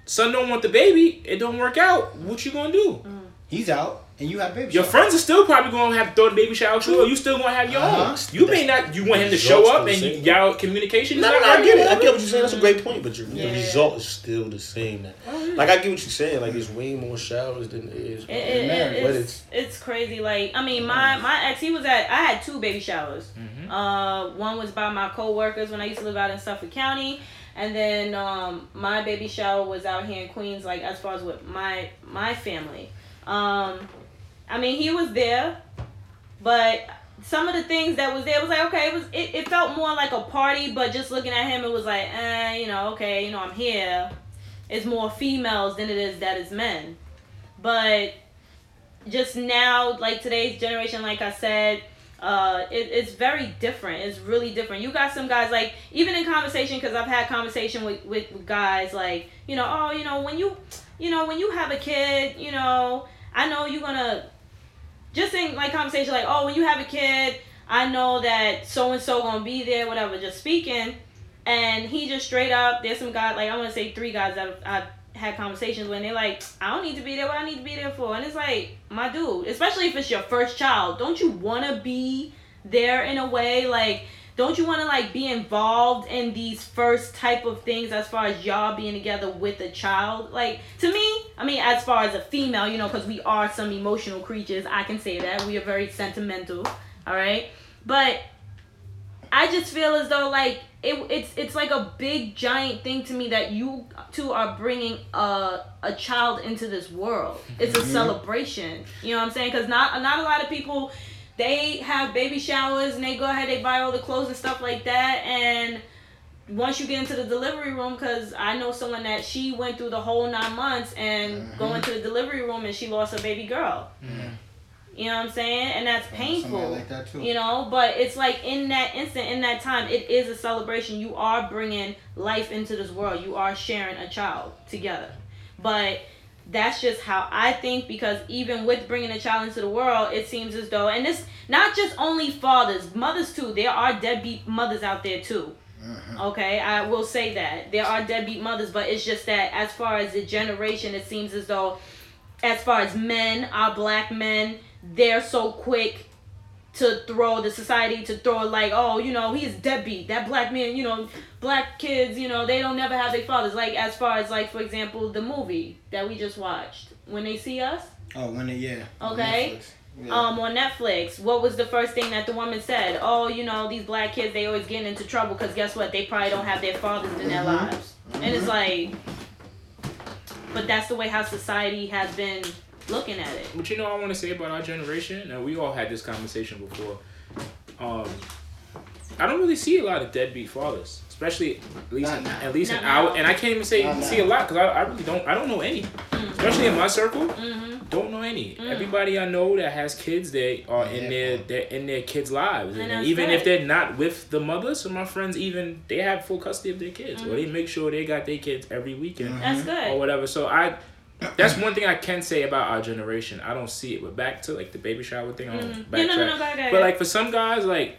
son don't want the baby, it don't work out. What you gonna do? He's out, and you have baby. Your shower. friends are still probably gonna have to throw the baby shower too, or you still gonna have your Uh-huh. own. You may not. You want him to show up and you, the same. y'all communication is No, no, I get it. I get what you're saying. That's a great point, but your, Yeah. the result is still the same. Like I get what you're saying. Like it's way more showers than it is. It, it, married, it- but it's, it's crazy. Like I mean, my my ex he was at. I had two baby showers. Mm-hmm. Uh, one was by my coworkers when I used to live out in Suffolk County, and then um, my baby shower was out here in Queens. Like as far as with my my family. Um, I mean, he was there, but some of the things that was there was like okay, it was it, it felt more like a party. But just looking at him, it was like, eh, you know, okay, you know, I'm here. It's more females than it is that is men, but just now, like today's generation, like I said, uh, it, it's very different. It's really different. You got some guys like even in conversation because I've had conversation with, with guys like you know oh you know when you you know when you have a kid you know I know you're gonna just in like conversation like oh when you have a kid I know that so and so gonna be there whatever just speaking and he just straight up there's some guys like I want to say three guys that I've, I've had conversations when they're like I don't need to be there what I need to be there for. And it's like my dude especially if it's your first child don't you want to be there in a way? Like don't you want to like be involved in these first type of things as far as y'all being together with a child? Like to me i mean as far as a female you know because we are some emotional creatures i can say that. We are very sentimental all right? But i just feel as though like it, it's it's like a big giant thing to me that you two are bringing a a child into this world. It's a mm-hmm. celebration. You know what i'm saying? Because not not a lot of people they have baby showers and they go ahead they buy all the clothes and stuff like that. And once you get into the delivery room because i know someone that she went through the whole nine months and mm-hmm. going to the delivery room and she lost a baby girl mm-hmm. You know what i'm saying? And that's painful like that too. you know? But it's like in that instant in that time it is a celebration. You are bringing life into this world. You are sharing a child together. But that's just how I think because even with bringing a child into the world, it seems as though, and it's not just only fathers, mothers too. There are deadbeat mothers out there too. Mm-hmm. Okay, I will say that. There are deadbeat mothers, but it's just that as far as the generation, it seems as though, as far as men, our black men, they're so quick to throw the society to throw like oh you know he's deadbeat. That black man you know black kids you know they don't never have their fathers. Like as far as like for example the movie that we just watched. When they see us? Oh, when it yeah. Okay. Yeah. um on Netflix what was the first thing that the woman said? Oh you know these black kids they always get into trouble because guess what? They probably don't have their fathers in their Mhm. lives. And it's like but that's the way how society has been looking at it But you know, what I want to say about our generation, and we all had this conversation before. Um, I don't really see a lot of deadbeat fathers, especially at least Not now. at least Not in our. And I can't even say Not see now. a lot because I, I really don't. I don't know any, especially in my circle. mm-hmm. Don't know any. Mm. Everybody I know that has kids, they are in Yeah. their they're in their kids' lives, And and, even good. if they're not with the mother, so my friends even they have full custody of their kids, or they make sure they got their kids every weekend Mhm. that's good or whatever. So I, that's one thing I can say about our generation. I don't see it. But back to like the baby shower thing. I Mhm. don't yeah backtrack. no no no go ahead. But like for some guys, like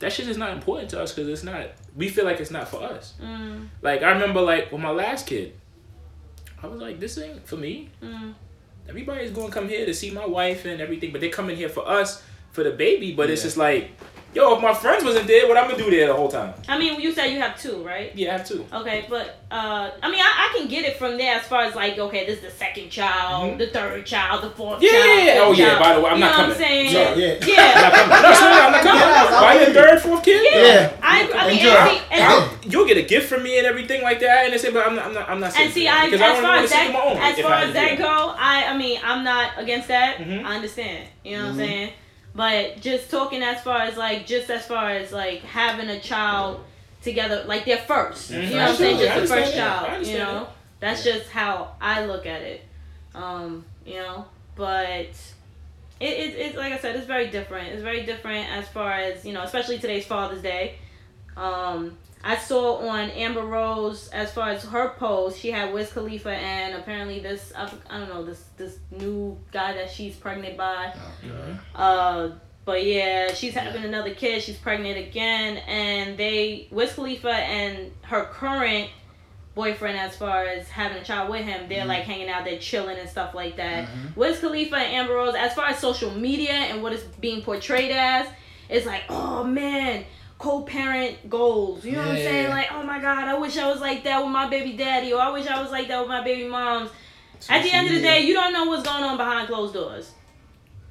that shit is not important to us because it's not. We feel like it's not for us. Mm, Like I remember, like with my last kid, I was like, this ain't for me. mm. Everybody's gonna come here to see my wife and everything, but they come in here for us, for the baby. But it's just like, yo, if my friends wasn't there, what I'm gonna do there the whole time? I mean, you said you have two, right? Yeah, I have to. Okay, but uh, I mean, I, I can get it from there as far as like, okay, this is the second child, Mhm. the third child, the fourth Yeah, child. yeah, yeah. fifth Oh, yeah, child. by the way, I'm you not know coming. What I'm saying? Sorry, yeah. I'm Yeah. not coming. No, seriously, I'm not coming. No, Why your third, fourth kid? Yeah. Yeah. I, I mean, and see, and, I'll, you'll get a gift from me and everything like that, and they say, but I'm not, I'm not, I'm not. and see, that I, as don't far as that, on my own as far as that go, I, I mean, I'm not against that. Mhm. I understand. You know what I'm Mhm. saying? But just talking as far as like, just as far as like having a child together, like they're 1st You know what I'm saying? Just the first. Child. You know, that. that's just how I look at it. Um, you know, but it, it, it's like I said, it's very different. It's very different as far as you know, especially today's Father's Day. Um, I saw on Amber Rose as far as her post, she had Wiz Khalifa and apparently this I, I don't know this this new guy that she's pregnant by. Uh, but yeah, she's having another kid. She's pregnant again, and they Wiz Khalifa and her current boyfriend, as far as having a child with him, they're like hanging out, they're chilling and stuff like that. Wiz Khalifa and Amber Rose, as far as social media and what it's being portrayed as, it's like, oh man, co-parent goals. You know what I'm saying? yeah. Like, oh my god, I wish I was like that with my baby daddy, or I wish I was like that with my baby moms. At the end of the day, you don't know what's going on behind closed doors.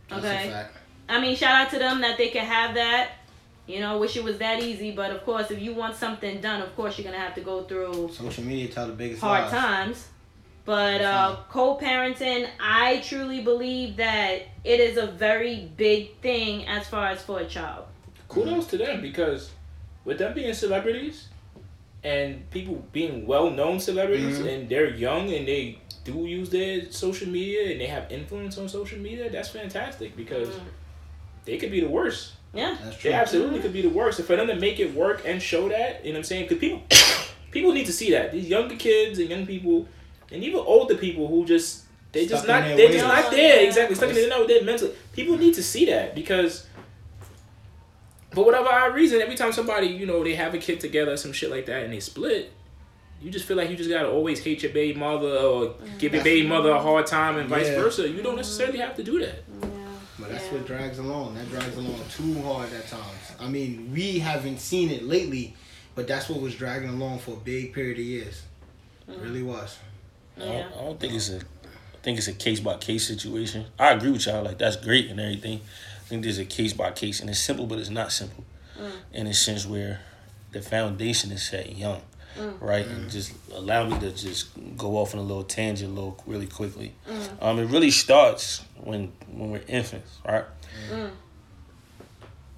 That's a Okay. fact. I mean, shout out to them that they can have that. You know, wish it was that easy, but of course, if you want something done, of course, you're gonna have to go through Social media tell the biggest hard lies. times. But uh, co-parenting, I truly believe that it is a very big thing as far as for a child. Kudos to them because with them being celebrities and people being well-known celebrities Mhm. and they're young and they do use their social media and they have influence on social media that's fantastic because Mm. they could be the worst Yeah. That's true. they true. absolutely could be the worst and for them to make it work and show that you know what i'm saying because people [coughs] people need to see that these younger kids and young people and even older people who just they just Stuck in not their they're just ways. not there exactly stuck in their, no, they're mentally people need to see that because for whatever odd reason every time somebody you know they have a kid together some shit like that and they split you just feel like you just gotta always hate your baby mother or mm-hmm. give your baby mother a hard time and vice Yeah. versa you don't necessarily have to do that But that's Yeah. what drags along. That drags along too hard at times. I mean, we haven't seen it lately, but that's what was dragging along for a big period of years. It mm-hmm. really was. I don't, I don't think it's a. I think it's a case by case situation. I agree with y'all. Like that's great and everything. I think there's a case by case, and it's simple, but it's not simple. Mm. In a sense where the foundation is set young, mm. right? And mm. just allow me to just go off on a little tangent, a little really quickly. Um, it really starts when when we're infants, right?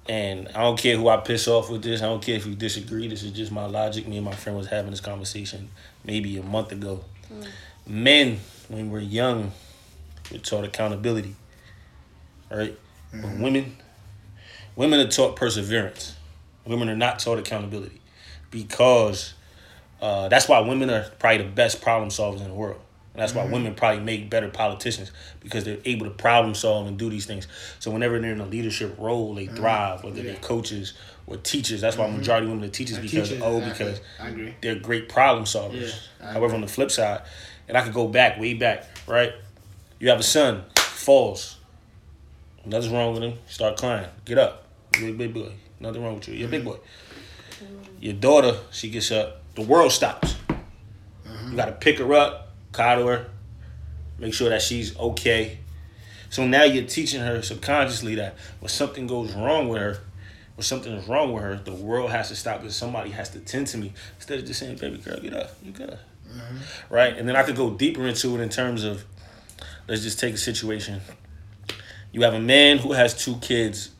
And I don't care who I piss off with this. I don't care if you disagree. This is just my logic. Me and my friend was having this conversation maybe a month ago. Men, when we're young, we're taught accountability, right? But women, women are taught perseverance. Women are not taught accountability because uh, that's why women are probably the best problem solvers in the world. And that's why women probably make better politicians because they're able to problem solve and do these things. So whenever they're in a leadership role, they thrive. Whether they're coaches or teachers, that's why majority of women are teachers because teachers, oh because they're great problem solvers. Yeah, However, on the flip side, and I could go back, way back, right? You have a son, falls. Nothing's wrong with him. Start crying. Get up. You're a big boy. Nothing wrong with you. You're a big boy. Your daughter, she gets up. The world stops. You got to pick her up, coddle her, make sure that she's okay. So now you're teaching her subconsciously that when something goes wrong with her, when something is wrong with her, the world has to stop because somebody has to tend to me instead of just saying, "Baby girl, get up, you good," mm-hmm. right? And then I could go deeper into it in terms of, let's just take a situation. You have a man who has two kids,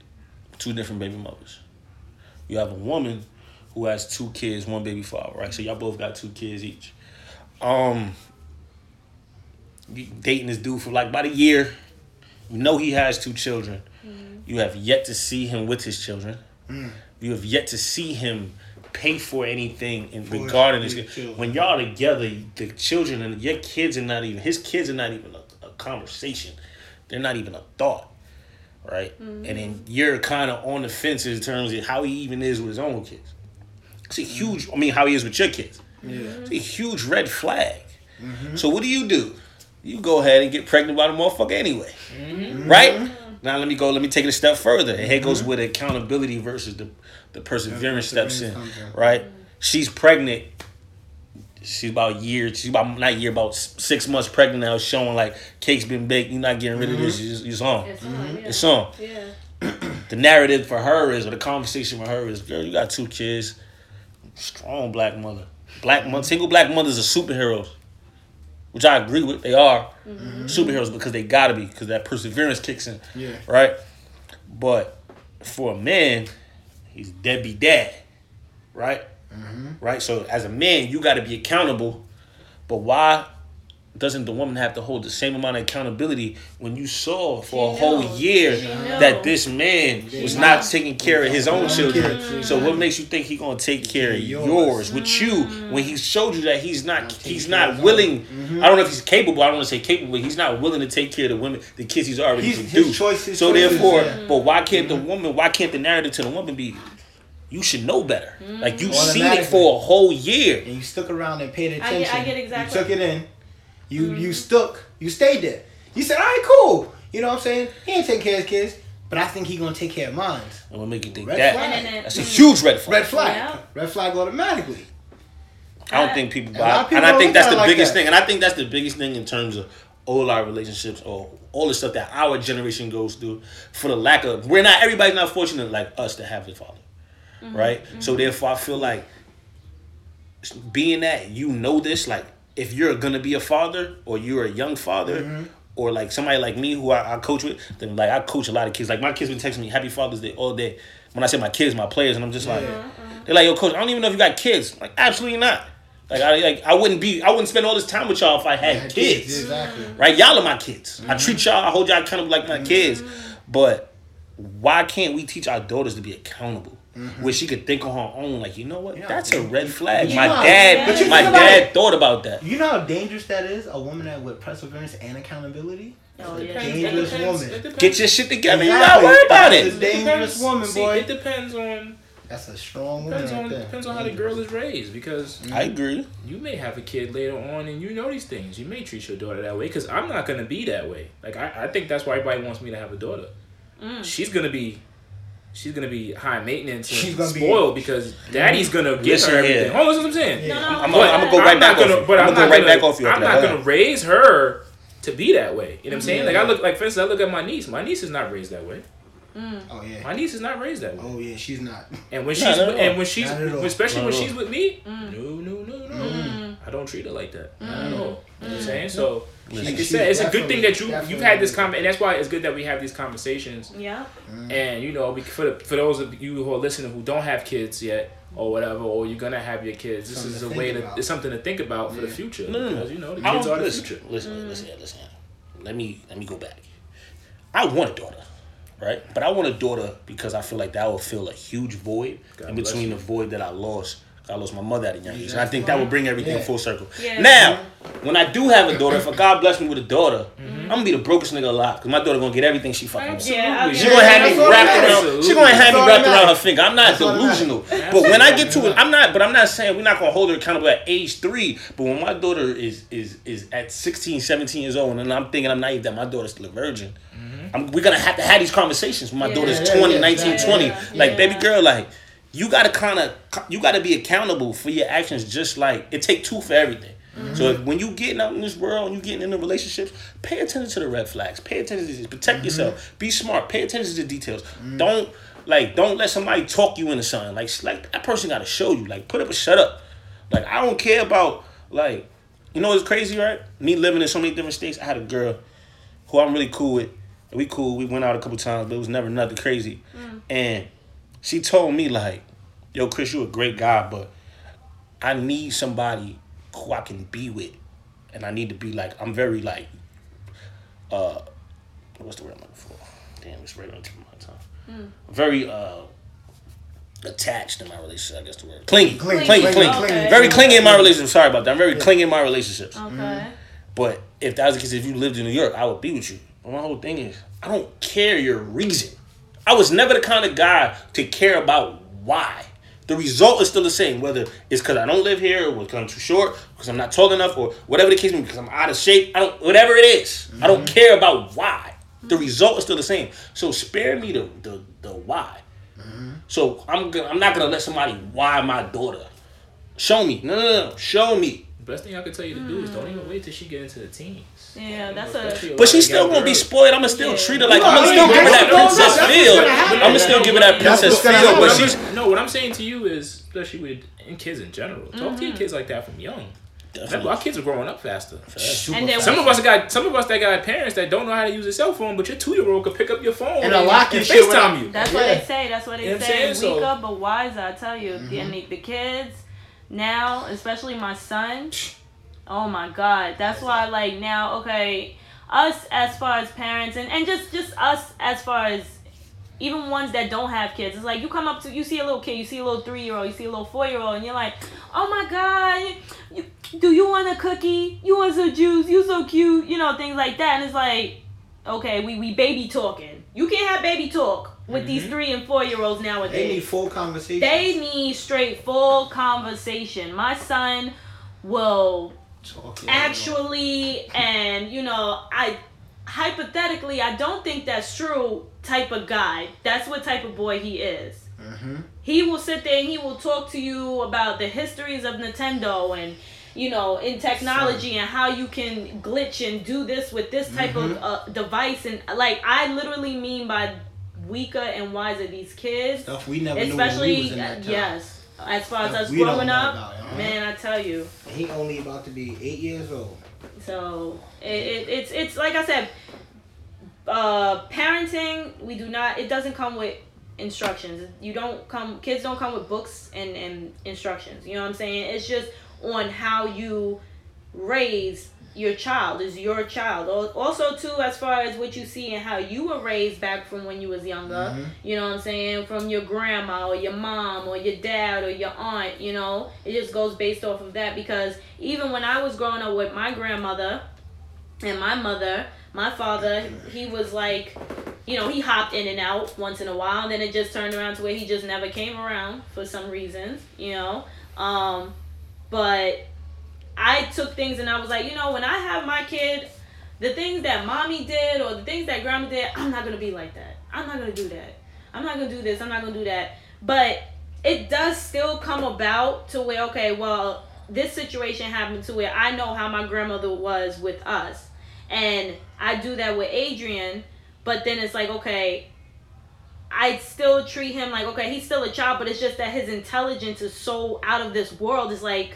two different baby mothers. You have a woman who has two kids, one baby father, right? So y'all both got two kids each. Um, you dating this dude for like about a year. You know he has two children. You have yet to see him with his children. You have yet to see him pay for anything in For his regarding his three children. When y'all together, the children and your kids are not even his kids are not even a, a conversation. They're not even a thought. right? Mm-hmm. And then you're kind of on the fence in terms of how he even is with his own kids. It's a huge. I mean, how he is with your kids. Yeah. It's a huge red flag. Mm-hmm. So what do you do? You go ahead and get pregnant by the motherfucker anyway, mm-hmm. right? Now let me go. Let me take it a step further. And here goes where the accountability versus the the perseverance steps in, perseverance comes in. right? She's pregnant. She's about a year. She's about not a year, about six months pregnant now. Showing like cake's been baked. You're not getting rid of this. Mm-hmm. It's, it's on. It's on, mm-hmm. yeah. It's on. Yeah. [clears throat] The narrative for her is, or the conversation for her is, girl, you got two kids, strong black mother. Black mother, mm-hmm. single black mothers are superheroes, which I agree with. They are superheroes because they gotta be because that perseverance kicks in, Yeah. right? But for a man, he's deadbeat dad, right? Mm-hmm. Right. So as a man, you got to be accountable. But why doesn't the woman have to hold the same amount of accountability when you saw for a She whole year that this man was not taking care of his own children? kids, So what makes you think he gonna take care of Yours. yours with you when he showed you that he's not he's not willing? Mm-hmm. I don't know if he's capable. I don't want to say capable. But he's not willing to take care of the women, the kids he's already He's- his produced. choices- so choices, therefore, yeah. but why can't the mm-hmm. woman? Why can't the narrative to the woman be? You should know better. Like you've seen it for a whole year. and you stuck around and paid I attention. get- I get exactly- You took it in. You mm-hmm. you stuck. You stayed there. You said, all right, cool. You know what I'm saying? He ain't taking care of his kids, but I think he gonna take care of mine. I'm gonna make you think Red that. flag. And then it- That's a huge red flag. Red flag. Yeah. Red flag automatically. I don't think people A lot of buy, people and I think that's the like biggest that. thing. And I think that's the biggest thing in terms of all our relationships or all the stuff that our generation goes through for the lack of. We're not everybody's not fortunate like us to have a father, Mm-hmm. right? So mm-hmm. therefore, I feel like being that you know this, like if you're gonna be a father or you're a young father. Mm-hmm. Or like somebody like me who I, I coach with, then like I coach a lot of kids. Like my kids been texting me Happy Father's Day all day. When I say my kids, my players, and I'm just like, mm-hmm. Mm-hmm. they're like, yo, coach, I don't even know if you got kids. I'm like, absolutely not. Like I like I wouldn't be I wouldn't spend all this time with y'all if I had kids. Exactly. Right? Y'all are my kids. I treat y'all, I hold y'all kind of like my kids. But why can't we teach our daughters to be accountable? Mm-hmm. Where she could think on her own, like, you know what? Yeah. That's a red flag. You my know, dad but you my think dad it. thought about that. You know how dangerous that is? A woman that with perseverance and accountability? Oh, It's a yeah. dangerous It depends- woman. it. Get your shit together. You Exactly. gotta worry about That's it. a dangerous depends- woman, see, boy. It depends on That's a strong woman depends right on there. depends on how the girl is raised because I agree. you may have a kid later on and you know these things. You may treat your daughter that way because I'm not gonna be that way. Like I, I think that's why everybody wants me to have a daughter. Mm. She's gonna be. She's gonna be high maintenance and She's gonna be- spoiled because daddy's mm. gonna get Listen her everything. here. Hold on, what I'm saying. Yeah. No, no, I'm, but- gonna, I'm gonna go right I'm back off gonna, you. But I'm I'm, gonna not go right gonna, back off you. I'm not gonna uh, raise her to be that way. You know what I'm saying? Like I mm-hmm. look, like for instance, I look at my niece. My niece is not raised that way. Mm. Oh yeah. My niece is not raised that way. Oh yeah, she's not. And when Not she's at all. and when she's Not at all. especially when she's with me, Mm. no, no, no, no. Mm. I don't treat her like that. Not at mm. all. You know what I'm mm. saying? So Listen. like you said, it's a good thing that you you've had this comment, and that's why it's good that we have these conversations. Yeah. Mm. And you know, for the, for those of you who are listening who don't have kids yet or whatever, or you're gonna have your kids, this Something is a think way to about. it's something to think about for the future No, no, no. because you know the I kids don't- are the listen, future. Listen, listen, listen. Let me let me go back. I want a daughter, right? But I want a daughter because I feel like that will fill a huge void God in between the void that I lost. I lost my mother at a young age, and I think that will bring everything Yeah. full circle. Yeah. Now, when I do have a daughter, if God bless me with a daughter, Mm-hmm. I'm gonna be the brokest nigga alive because my daughter gonna get everything she fucking wants. Yeah. I- She gonna have me wrapped around. She gonna have me wrapped around her finger. I'm not That's delusional, but when I get to it, I'm not. But I'm not saying we're not gonna hold her accountable at age three. But when my daughter is is is at 16, 17 years old, and I'm thinking I'm naive that my daughter's still a virgin, I'm, we're gonna have to have these conversations. When my Yeah. daughter's Yeah, 20, yeah, 19, yeah, 20. yeah. Like Yeah. baby girl, like you gotta kind of you gotta be accountable for your actions. Just like it take two for everything. Mm-hmm. So if, when you getting out in this world and you getting into relationships, pay attention to the red flags. Pay attention to this. Protect mm-hmm. yourself. Be smart. Pay attention to the details. Mm-hmm. Don't like don't let somebody talk you into something. Like like that person got to show you. Like put up a shut up. Like I don't care about like you know what's crazy right? Me living in so many different states. I had a girl who I'm really cool with. We cool. We went out a couple times, but it was never nothing crazy. Mm. And she told me like, "Yo, Chris, you a great guy, but I need somebody who I can be with, and I need to be like I'm very like, uh, what's the word I'm looking for? Damn, it's right on the tip of my tongue. Very uh, attached in my relationship. I guess the word clingy, Clingy, clingy, clingy, clingy, okay. Very clingy in my relationship. Sorry about that. I'm very clingy in my relationships. Okay. But if that was the case, if you lived in New York, I would be with you. But my whole thing is, I don't care your reason. I was never the kind of guy to care about why. The result is still the same, whether it's because I don't live here, or because I'm too short, because I'm not tall enough, or whatever the case may be, because I'm out of shape. I don't, whatever it is, I don't mm-hmm. care about why. The result is still the same. So spare me the the, the why. Mm-hmm. So I'm gonna, I'm not gonna let somebody why my daughter. Show me. No, no, no. Show me. The best thing I could tell you to do is don't even wait till she get into the teens. Yeah, that's Especially a. But she's still gonna be spoiled. I'ma still Yeah. treat her like No, I'ma I still mean, give her that that's- no, no, princess feel. what's gonna happen. I'ma still give her that princess feel. But she's No, what I'm saying to you is, especially with and kids in general, talk Mm-hmm. to your kids like that from young. Definitely our kids are growing up faster. Super And fast. Some of us got some of us that got parents that don't know how to use a cell phone, but your two year old could pick up your phone And unlock your and shit FaceTime you. That's what they say. That's what they You know what say. saying? Weak So- up but wiser. I tell you, Mm-hmm. and the, the kids now, especially my son. Oh my God, that's why like now, okay, us as far as parents and and just just us as far as even ones that don't have kids. It's like you come up to you see a little kid, you see a little three year old, you see a little four year old, and you're like, oh my God, you, do you want a cookie? You want some juice? You so cute, you know things like that. And it's like, okay, we we baby talking. You can't have baby talk with these mm-hmm. three and four year olds nowadays. They need full conversation. They need straight full conversation. My son will actually and you know I hypothetically I don't think that's true type of guy. That's what type of boy he is. Mm-hmm. He will sit there and he will talk to you about the histories of Nintendo and you know in technology and how you can glitch and do this with this type of uh, device and like I literally mean by weaker and wiser these kids Stuff we never knew when we especially was in that time. yes as far as Stuff us growing up. Man i tell you. He only about to be eight years old. so it, it, it's it's like i said uh parenting we do not it doesn't come with instructions. You don't come kids don't come with books and and instructions. You know what i'm saying? It's just on how you raise your child is your child. Also too as far as what you see and how you were raised back from when you was younger Mhm. you know what i'm saying? From your grandma or your mom or your dad or your aunt you know? It just goes based off of that because even when i was growing up with my grandmother and my mother my father he was like you know he hopped in and out once in a while and then it just turned around to where he just never came around for some reasons you know? Um but i took things and i was like you know when i have my kid the things that mommy did or the things that grandma did i'm not gonna be like that. I'm not gonna do that. I'm not gonna do this. I'm not gonna do that. But it does still come about to where okay well this situation happened to where i know how my grandmother was with us. And i do that with adrian but then it's like okay I still treat him like okay, he's still a child, but it's just that his intelligence is so out of this world. It's like,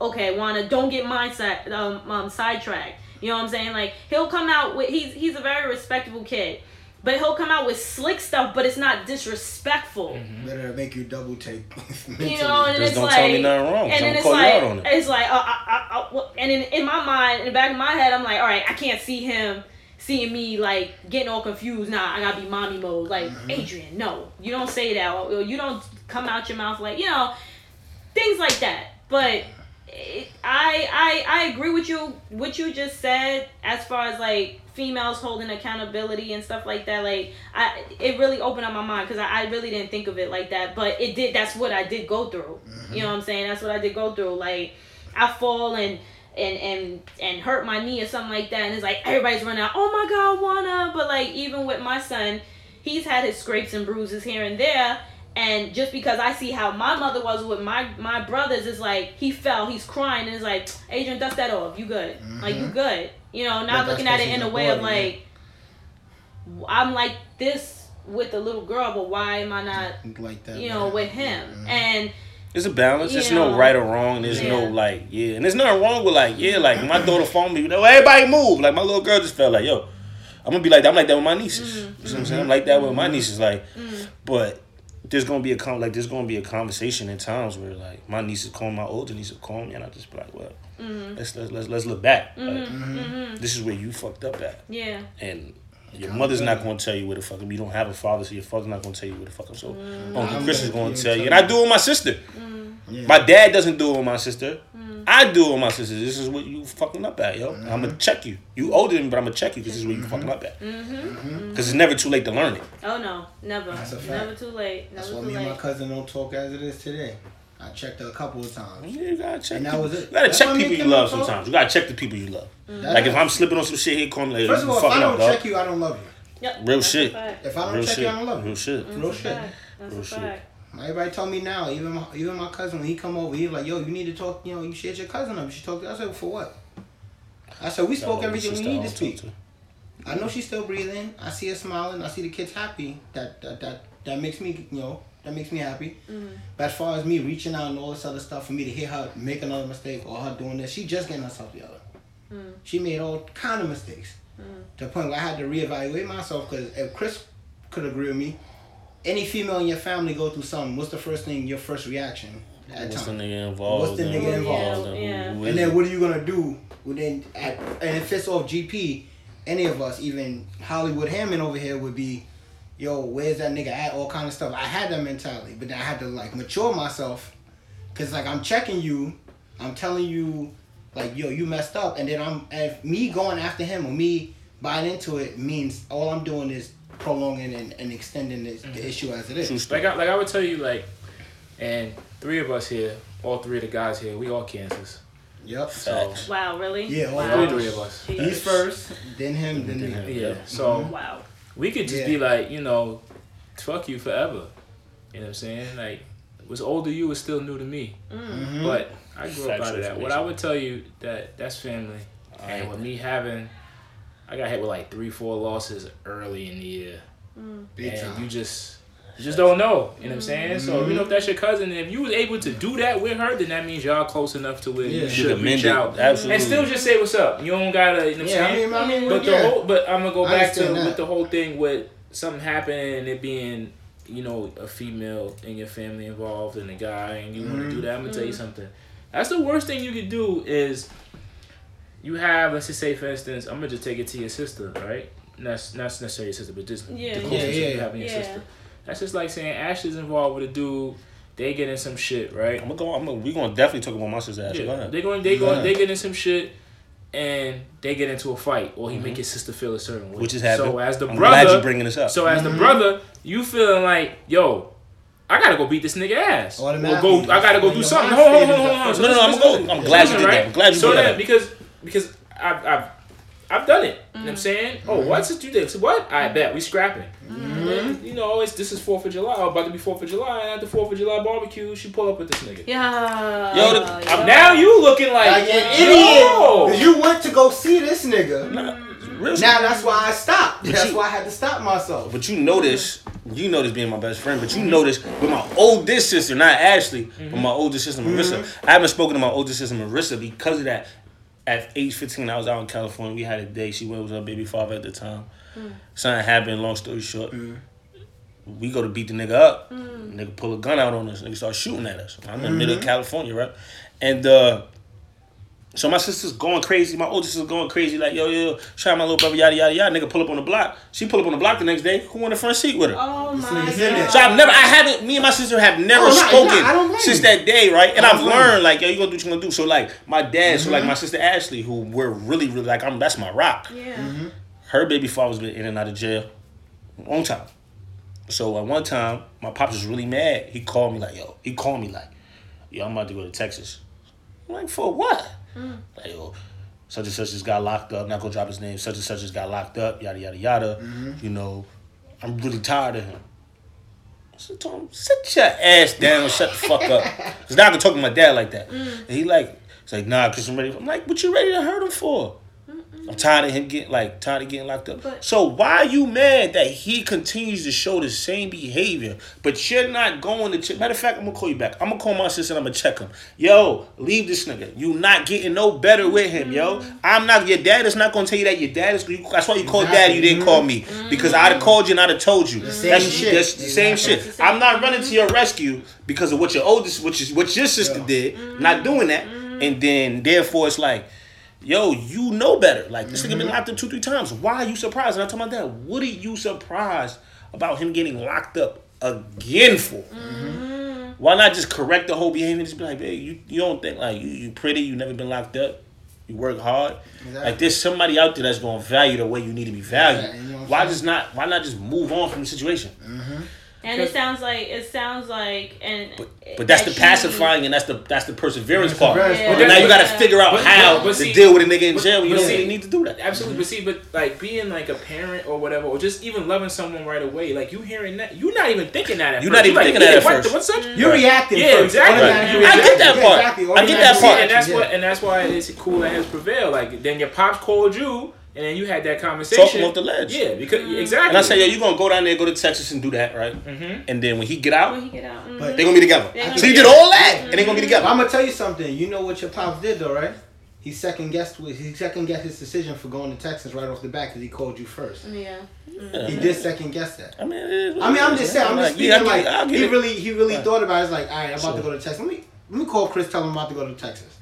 okay, wanna don't get mine side, um, um sidetracked. You know what I'm saying? Like he'll come out with he's he's a very respectable kid, but he'll come out with slick stuff, but it's not disrespectful. Better make you double take. [laughs] You know, and Just it's don't like, tell me nothing wrong, 'cause and then it's like, it. it's like, uh, uh, uh, uh, well, and in, in my mind, in the back of my head, I'm like, all right, I can't see him seeing me like getting all confused. Nah, I gotta be mommy mode. Like Adrian, no, you don't say that. Or you don't come out your mouth like you know things like that. But it, I I I agree with you what you just said as far as like females holding accountability and stuff like that. Like I it really opened up my mind because I, I really didn't think of it like that. But it did. That's what I did go through. Mm-hmm. You know what I'm saying? That's what I did go through. Like I fall and. And, and and hurt my knee or something like that and it's like everybody's running out oh my god wanna but like even with my son he's had his scrapes and bruises here and there and just because I see how my mother was with my my brothers, is like he fell, he's crying, and it's like Adrian, dust that off. You good? Like you good? You know, not that's looking at it in a he's a way of boy, like I'm like this with the little girl, but why am I not? like that. You know, man. with him Mhm. and It's a balance. There's no right or wrong. There's no like yeah, and there's nothing wrong with like yeah, like my daughter phone me. You know, everybody move. Like my little girl just felt like yo, I'm gonna be like that. I'm like that with my nieces. Mm-hmm. You know what I'm saying? I'm like that with my nieces. Like, but there's gonna be a con like there's gonna be a conversation in times where like my niece is calling my older nieces call me and I just be like, well, Mm-hmm. let's, let's let's let's look back. Mm-hmm. Like, mm-hmm. This is where you fucked up at, yeah, and. Your mother's not gonna tell you where the fuck. You don't have a father, so your father's not gonna tell you where the fuck. So mm-hmm. Uncle I'm Chris is gonna- gonna tell you, and I do it with my sister. Yeah. My dad doesn't do it with my sister. I do with my sisters. This is what you fucking up at, yo. I'm gonna mm-hmm. check you. You older than me, but I'm gonna check you. Because this is what you fucking up at. Mm-hmm. Mm-hmm. Because it's never too late to learn it. Oh no, never. That's a fact. Never too late. That's Never why too me and my cousin don't talk as it is today. I checked her a couple of times. Yeah, you gotta check. And that was it. You gotta That's check why people you love don't sometimes. You gotta check the people you love. That Like if I'm slipping on some shit, he call me like, First of all, if I don't up, dog. check you, I don't love you. Yep, Real that's shit. If I don't Real check shit. you, I don't love you. Real shit. Real shit. That's Real a shit. Fact. Everybody told me now, even my, even my cousin, when he come over, he was like, yo, you need to talk, you know, you should hit your cousin up. You should talk to I said, for what? I said, we spoke Got everything we need to don't speak. talk I know she's still breathing. I see her smiling. I see the kids happy. That that that, that makes me, you know, that makes me happy. Mm-hmm. But as far as me reaching out and all this other stuff, for me to hear her make another mistake or her doing this, she just getting herself together. Mm. She made all kind of mistakes. Mm. To the point where I had to reevaluate myself because if Chris could agree with me, any female in your family go through something, what's the first thing, your first reaction at What's the time? nigga involved? What's the and nigga who involved? and who- Yeah, who And then it? what are you gonna do? Within at, and if it's off GP, any of us, even Hollywood Hammond over here, would be, yo, where's that nigga at? All kind of stuff. I had that mentality, but then I had to like mature myself, cause like I'm checking you, I'm telling you, like yo, you messed up, and then I'm and me going after him or me buying into it means all I'm doing is prolonging and, and extending this, the mm-hmm. issue as it is. Like I, like I would tell you, like, and three of us here, all three of the guys here, we all Cancers. Yep. So Wow, really? Yeah, all wow. three of us. Jesus. He's first, then him, then Then him. yeah. So mhm. Wow. we could just Yeah. be like, you know, fuck you forever. You know what I'm saying? Like, what's old to you is still new to me. Mhm. But I grew up out of that. What. I would tell you that that's family. And with me having, I got hit with like three, four losses early in the year, mm. Big and time. you just. You just don't know, you know what I'm mm. saying? So you know if that's your cousin, and if you was able to do that with her, then that means y'all close enough to where Yeah. you You should commend reach it. out Absolutely. and still just say what's up. You don't gotta, you know what Yeah, I'm I mean, I mean, But the whole, but I'm gonna go back to that. with the whole thing with something happening and it being, you know, a female in your family involved and a guy and you want to do mm-hmm. that. I'm gonna tell you mm. something. That's the worst thing you could do is you have, let's just say, for instance, I'm gonna just take it to your sister, right? Not not necessarily your sister, but just Yeah, the yeah, closest yeah, you have in your yeah. sister. That's just like saying Ashley's involved with a dude. They get in some shit, right? I'm gonna go. I'm gonna, we gonna definitely talk about my sister's ass. Go Yeah, ahead. they going they Go going ahead. they get in some shit, and they get into a fight, or he make his sister feel a certain way. Mm-hmm. Which is happening. So as the I'm brother, glad you bringing this up. so as the brother, you feeling like, yo, I gotta go beat this nigga ass, or Automatically. go, I gotta go do something. mind Hold on, hold on, hold on. the So No, no, listen, I'm gonna go- I'm glad you Listen, did that. I'm glad you so brought that then, because because I've I've I've done it. You know what Mm. I'm saying? Oh, what's it you did? What? I bet we scrapping. Mm-hmm. Then, you know, it's this is Fourth of July. Oh, about to be Fourth of July, and at the Fourth of July barbecue, she pull up with this nigga. Yeah. Yo, the- yeah. I'm Now you looking like, Like an yo. idiot. You went to go see this nigga. Real shit. Now that's why I stopped. That's you- why I had to stop myself. But you know this, you know this being my best friend, but you know this with my oldest sister, not Ashley, but my oldest sister Marissa. I haven't spoken to my oldest sister Marissa because of that. At age 15, I was out in California. We had a day. She went with her baby father at the time. Hmm. Something happened, long story short. Hmm. We go to beat the nigga up. Hmm. Nigga pull a gun out on us. Nigga start shooting at us. I'm in the middle of mm-hmm. California, right? And uh, so my sister's going crazy. My older sister's going crazy. Like, yo, yo, shout out my little brother, yada, yada, yada. Nigga pull up on the block. She pull up on the block the next day. Who in the front seat with her? Oh my nigga's god. So I've never, I haven't, me and my sister have never Oh, spoken no, I don't since that day, right? And I I've learned, like, yo, you gonna do what you gonna do. So, like, my dad, so, like, Mm-hmm. my sister Ashley, who we're really, really, like, I'm, that's my rock. Yeah. Mm-hmm. Her baby father's been in and out of jail a long time. So, at one time, my pops was really mad. He called me, like, yo, he called me, like, yo, I'm about to go to Texas. I'm like, for what? Mm. Like, yo, such and such just got locked up. Not gonna drop his name. Such and such just got locked up. Yada yada yada. Mm-hmm. You know, I'm really tired of him. So I told him, sit your ass down shut the fuck up. [laughs] Cause now I can talk to my dad like that. Mm. And he like, he's like, nah, cause I'm ready. I'm like, what you ready to hurt him for? I'm tired of him getting like tired of getting locked up. But- so why are you mad that he continues to show the same behavior, but you're not going to check? Matter of fact, I'm gonna call you back. I'm gonna call my sister and I'm gonna check him. Yo, leave this nigga. You not getting no better with him, yo. Mm-hmm. I'm not. Your dad is not gonna tell you that. Your dad is. That's why you called Exactly. daddy. You didn't call me mm-hmm. because I'd have called you and I'd have told you. same that's shit. that's the same shit. That's the same I'm not running to your rescue because of what your oldest, which is what your sister Yeah. did. Mm-hmm. Not doing that, and then therefore it's like yo, you know better. Like this nigga been mm-hmm. locked up two, three times. Why are you surprised? And I told my dad, what are you surprised about him getting locked up again for? Mm-hmm. Why not just correct the whole behavior? and Just be like, hey, you, you don't think like you, you pretty, you never been locked up, you work hard. Exactly. Like there's somebody out there that's gonna value the way you need to be valued. Yeah, you know why saying? just not why not just move on from the situation? Mm-hmm. And it sounds like it sounds like and But, but that's the that she- pacifying and that's the that's the perseverance part. Yeah. But now you gotta figure out But- how but- but to see- deal with a nigga in but- jail when you don't see- really need to do that. Absolutely, but see, but like being like a parent or whatever, or just even loving someone right away, like you hearing that, you're not even thinking that at You're first. not even like, thinking that yeah, at what first. the- What's such? Mm-hmm. You're reacting Yeah, first. exactly. Automatic I reaction. get that Yeah, part. exactly. I get that Automatic part. and that's reaction, what, and that's why it's cool that has prevailed. Like then your pops called you, and then you had that Talk conversation. him off the ledge. Yeah, because exactly. And I say, yeah, you gonna go down there, go to Texas and do that, right? Mhm. And then when he get out, when he get out. mhm. But they gonna be together. They gonna So you be did together. all that, and they gonna be together. I'm gonna tell you something. You know what your pops did though, right? He second guessed. He second guessed his decision for going to Texas right off the bat because he called you first. yeah. Yeah. He did second guess that. I mean, it is I mean, I'm just saying. I'm just I speaking get like it, I get he it. really, he really Right. thought about. it. It's like, all right, I'm about to go to Texas. Let me, let me call Chris. Tell him I'm about to go to Texas.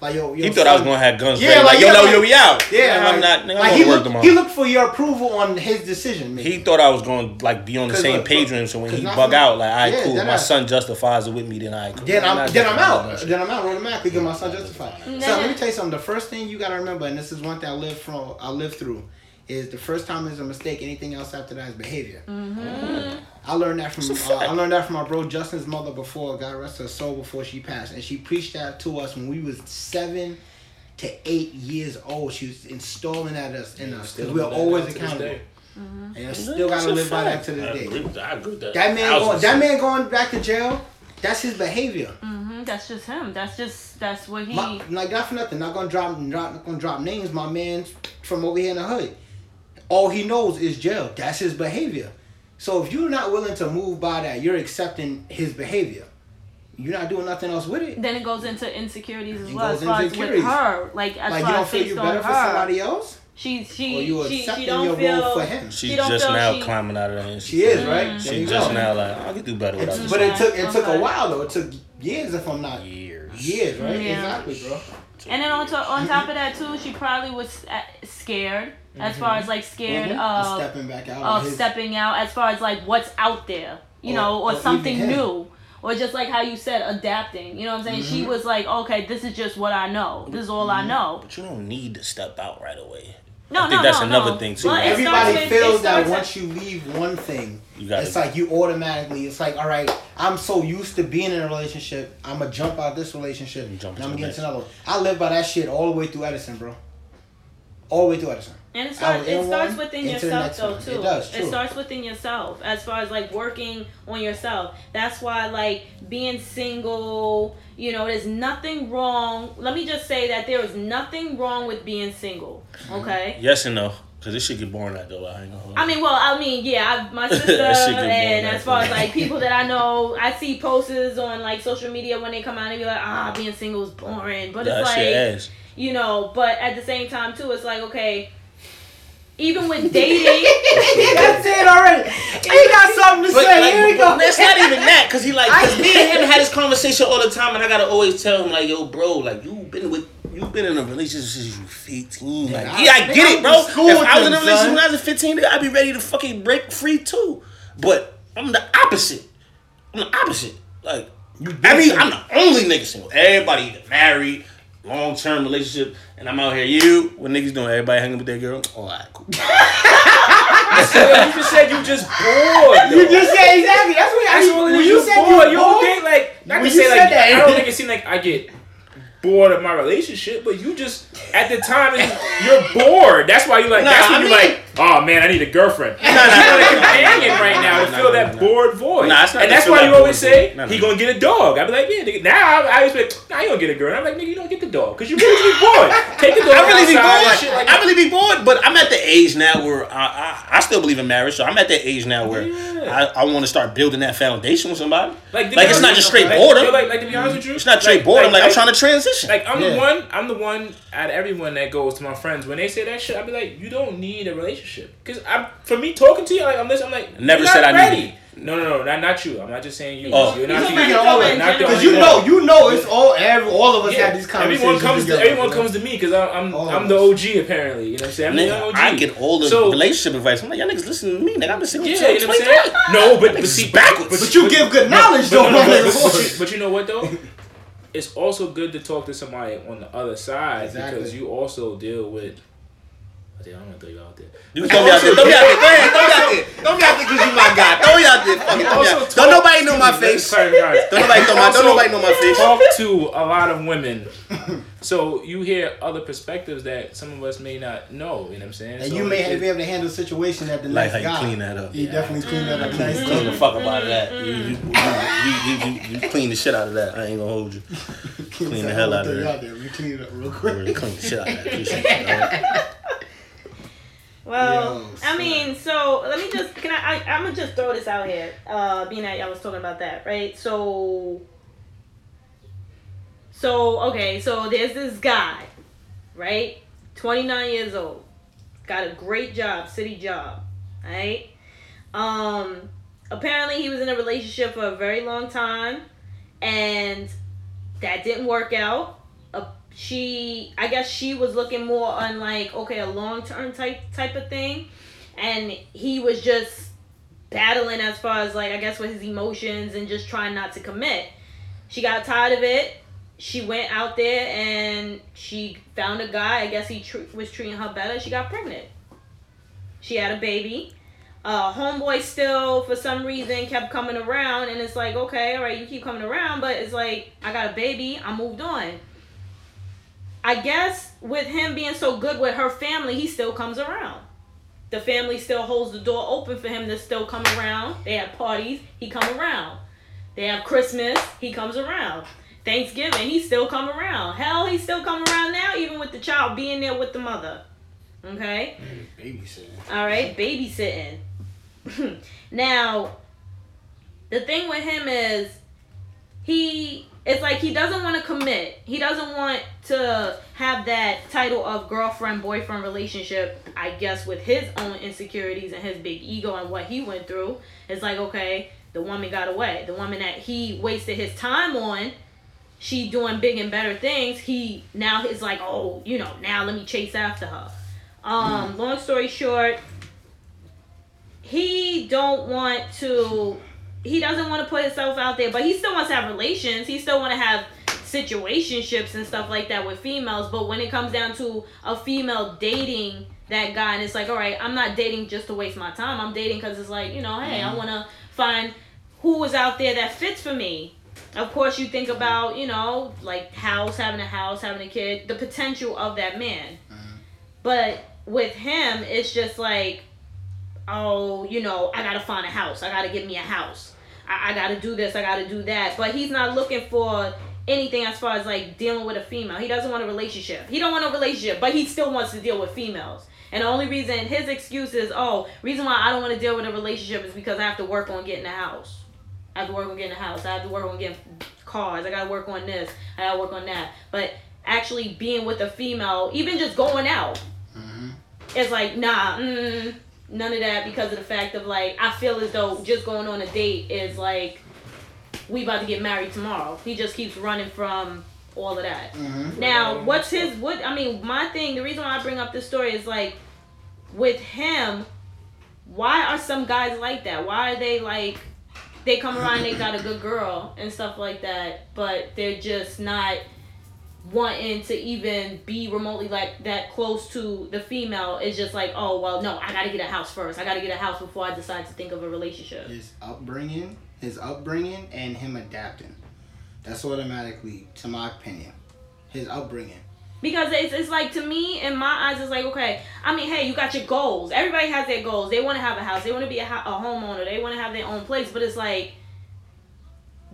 Like yo, yo He thought I was gonna have guns. Yeah, ready. like, like, yo, yeah, no, like- yo, we out. Yeah, I'm not. Nigga, like I'm he gonna looked, tomorrow. he looked for your approval on his decision. Man. He thought I was going to like be on the 'Cause same look, page bro, with him. So when 'cause he bug from- out, like, all right, yeah, cool. My I- son justifies it with me. Then I cool. Then I'm Not then I'm out. that shit. Then I'm out automatically because my son justified. So let me tell you something. The first thing you gotta remember, and this is one thing I lived from, I lived through, is the first time is a mistake. Anything else after that is behavior. I learned that from [laughs] uh. I learned that from my bro Justin's mother before God rest her soul before she passed, and she preached that to us when we was seven to eight years old. She was installing that us in us because we are always accountable, and I still gotta a live by that fact. to I this agree day. with that. I agree with that. That man going that man going back to jail. That's his behavior. hmm That's just him. That's just that's what he. My, like not for nothing. Not gonna drop, drop not gonna drop names. My man from over here in the hood. All he knows is jail. That's his behavior. So if you're not willing to move by that, you're accepting his behavior. You're not doing nothing else with it. then it goes into insecurities as It well, goes as far into as with insecurities. her, like as Like you far don't as feel you on better for somebody else, She she or you she she don't your feel. role for him. She's She just now she- climbing out of that. She is right. Mm. There She just go. now like I can do better It's- without but it took it took a while though. It took years if I'm not years. years, right? Yeah. Exactly, bro. And then on, to, on top of that too, she probably was uh, scared as far as like scared Mhm. of stepping back out of of his, stepping out as far as like what's out there, you Or- know, or, or something new. Or just like how you said, adapting. You know what I'm saying? She Mm-hmm. was like, okay, this is just what I know. This is all I know. But you don't need to step out right away. No, I think no, that's no, another no. thing, too. Well, it Everybody starts with- feels that starts once you leave one thing, You gotta- it's like you automatically. It's like, all right, I'm so used to being in a relationship, I'm gonna jump out this relationship, And and I'm to gonna the get to another one. I live by that shit all the way through Edison, bro. All the way through Edison. And it starts, it starts within yourself though one. too. It does, true. starts within yourself as far as like working on yourself. That's why like being single, you know, there's nothing wrong. Let me just say that there is nothing wrong with being single. Mm-hmm. Okay. Yes and no, because this shit get boring that though. I ain't gonna. I mean, well, I mean, yeah, I, my [laughs] sister, That shit get boring and as far as like people that I [laughs] know, I see posters on like social media when they come out and be like, ah, being single is boring. But that it's like, ass. you know, but at the same time too, it's like, okay, even with dating, [laughs] That's it already. He got something to But, say. like, Here we but go. That's not even that, cause he like, cause me and him had this conversation all the time, and I gotta always tell him like, yo, bro, like you've been with, You've been in a relationship since you fifteen. Like, I- yeah, I nigga, get it, bro. If I was in a relationship son. when I was fifteen, I'd be ready to fucking break free too. But I'm the opposite. I'm the opposite. Like, been I mean. I'm the only nigga single. Everybody either married. Long term relationship, and I'm out here. You, what niggas doing? Everybody hanging with their girl. Oh, all right, cool. You just said you just bored. You just said exactly. That's what I That's mean. what it you You said bored. you You don't bored, think like not When to you say like that- I don't think it seemed like I get bored of my relationship, but you just at the time [laughs] you're bored. That's why you like. Nah, that's when I you mean- like. Oh man, I need a girlfriend. you want a companion right now to nah, fill nah, that nah. bored void. Nah, it's not and that's why you always say he gonna get a dog. I be like, yeah, nigga. Now I, I always be like, nah, you don't get a girl. And I'm like, nigga, you don't get the dog because you really be bored. Take the dog [laughs] I really be bored. like I really be bored, but I'm at the age now where I, I, I still believe in marriage. So I'm at that age now where Yeah. I, I want to start building that foundation with somebody. Like, Like, it's not just straight like, boredom. Like, like to be honest with you, It's not straight boredom. Like, I'm trying to transition. Like I'm the one, I'm the one out of everyone that goes to my friends when they say that shit. I be like, you don't need a relationship because I'm for me talking to you, like I'm listening. I'm like, Never you're said not I ready. needed. No, no, no, not not you. I'm not just saying you. Oh. You're not He's the- speaking all in not the general. Because you know, you know, it's all every all of us have these conversations. everyone comes to together, everyone bro. comes to me because I'm I'm, I'm the. OG apparently. You know what I'm saying? I'm the OG. I get all the So- relationship advice. I'm like, y'all niggas listen to me. Nigga, I've been single Yeah, you know what I'm saying? No, but, but see, backwards. but, But you give good knowledge, but, though, no, no, but, you, but you know what though? It's also good to talk to somebody on the other side Exactly. because you also deal with. I think I'm gonna throw you out there. You throw me out there. Throw me out there. Go ahead. Throw me out there. Throw me out there because you my guy. Throw me out there. Fuck it. Throw me out. Don't nobody know my face. Don't nobody know my. Don't nobody know my face. talk to a lot of women. So you hear other perspectives that some of us may not know. You know what I'm saying? And So you may it- have, be able to handle a situation that the Like next how you clean that up. He definitely cleaned that up You nice. clean the fuck up out of that. You, you, you, you, you, you clean the shit out of that. I ain't gonna hold you. [laughs] Clean the hell out of that. We clean it up real quick. really clean the shit out of that. [laughs] Well, Yo, I mean, so let me just can I, I I'm gonna just throw this out here. Uh, being that y'all was talking about that, right? So, so okay, so there's this guy, right? 29 years old, got a great job, city job, right? Um, apparently he was in a relationship for a very long time, and that didn't work out. She, I guess she was looking more on like okay, a long term type type of thing, and he was just battling as far as like I guess with his emotions and just trying not to commit. She got tired of it. She went out there and she found a guy. I guess he tr- was treating her better. She got pregnant. She had a baby. Uh, homeboy still for some reason kept coming around and it's like okay all right you keep coming around but it's like i got a baby i moved on i guess with him being so good with her family he still comes around. The family still holds the door open for him to still come around. They have parties he come around. They have christmas he comes around. Thanksgiving he still come around. Hell he still come around now even with the child being there with the mother. Okay? Babysitting. all right, babysitting. [laughs] now, the thing with him is he it's like he doesn't want to commit. He doesn't want to have that title of girlfriend boyfriend relationship, I guess with his own insecurities and his big ego and what he went through. It's like, okay, the woman got away. The woman that he wasted his time on, she doing big and better things. He now is like, "Oh, you know, now let me chase after her." Um, long story short, he don't want to he doesn't want to put himself out there, but he still wants to have relations. He still want to have situationships and stuff like that with females. But when it comes down to a female dating that guy, and it's like, all right, I'm not dating just to waste my time. I'm dating because it's like, you know, hey, I mm-hmm. want to find who is out there that fits for me. Of course, you think about, you know, like house, having a house, having a kid, the potential of that man. Mm-hmm. But with him, it's just like, oh, you know, I gotta find a house. I gotta get me a house. I, I gotta do this. I gotta do that. But he's not looking for anything as far as like dealing with a female. He doesn't want a relationship. He don't want a relationship, but he still wants to deal with females. And the only reason his excuse is, oh, reason why I don't want to deal with a relationship is because I have to work on getting a house. I have to work on getting a house. I have to work on getting cars. I gotta work on this. I gotta work on that. But actually being with a female, even just going out, it's like nah, mm, none of that because of the fact of like I feel as though just going on a date is like we about to get married tomorrow. He just keeps running from all of that. Mm-hmm. Now, what's his what I mean, my thing, the reason why I bring up this story is like with him, why are some guys like that? Why are they like they come around they got a good girl and stuff like that, but they're just not wanting to even be remotely like that close to the female is just like, oh well no, I gotta get a house first. I gotta get a house before I decide to think of a relationship. His upbringing, his upbringing, and him adapting. That's automatically, to my opinion, his upbringing. Because it's, it's like to me in my eyes it's like okay I mean hey you got your goals everybody has their goals they want to have a house they want to be a, ho- a homeowner they want to have their own place but it's like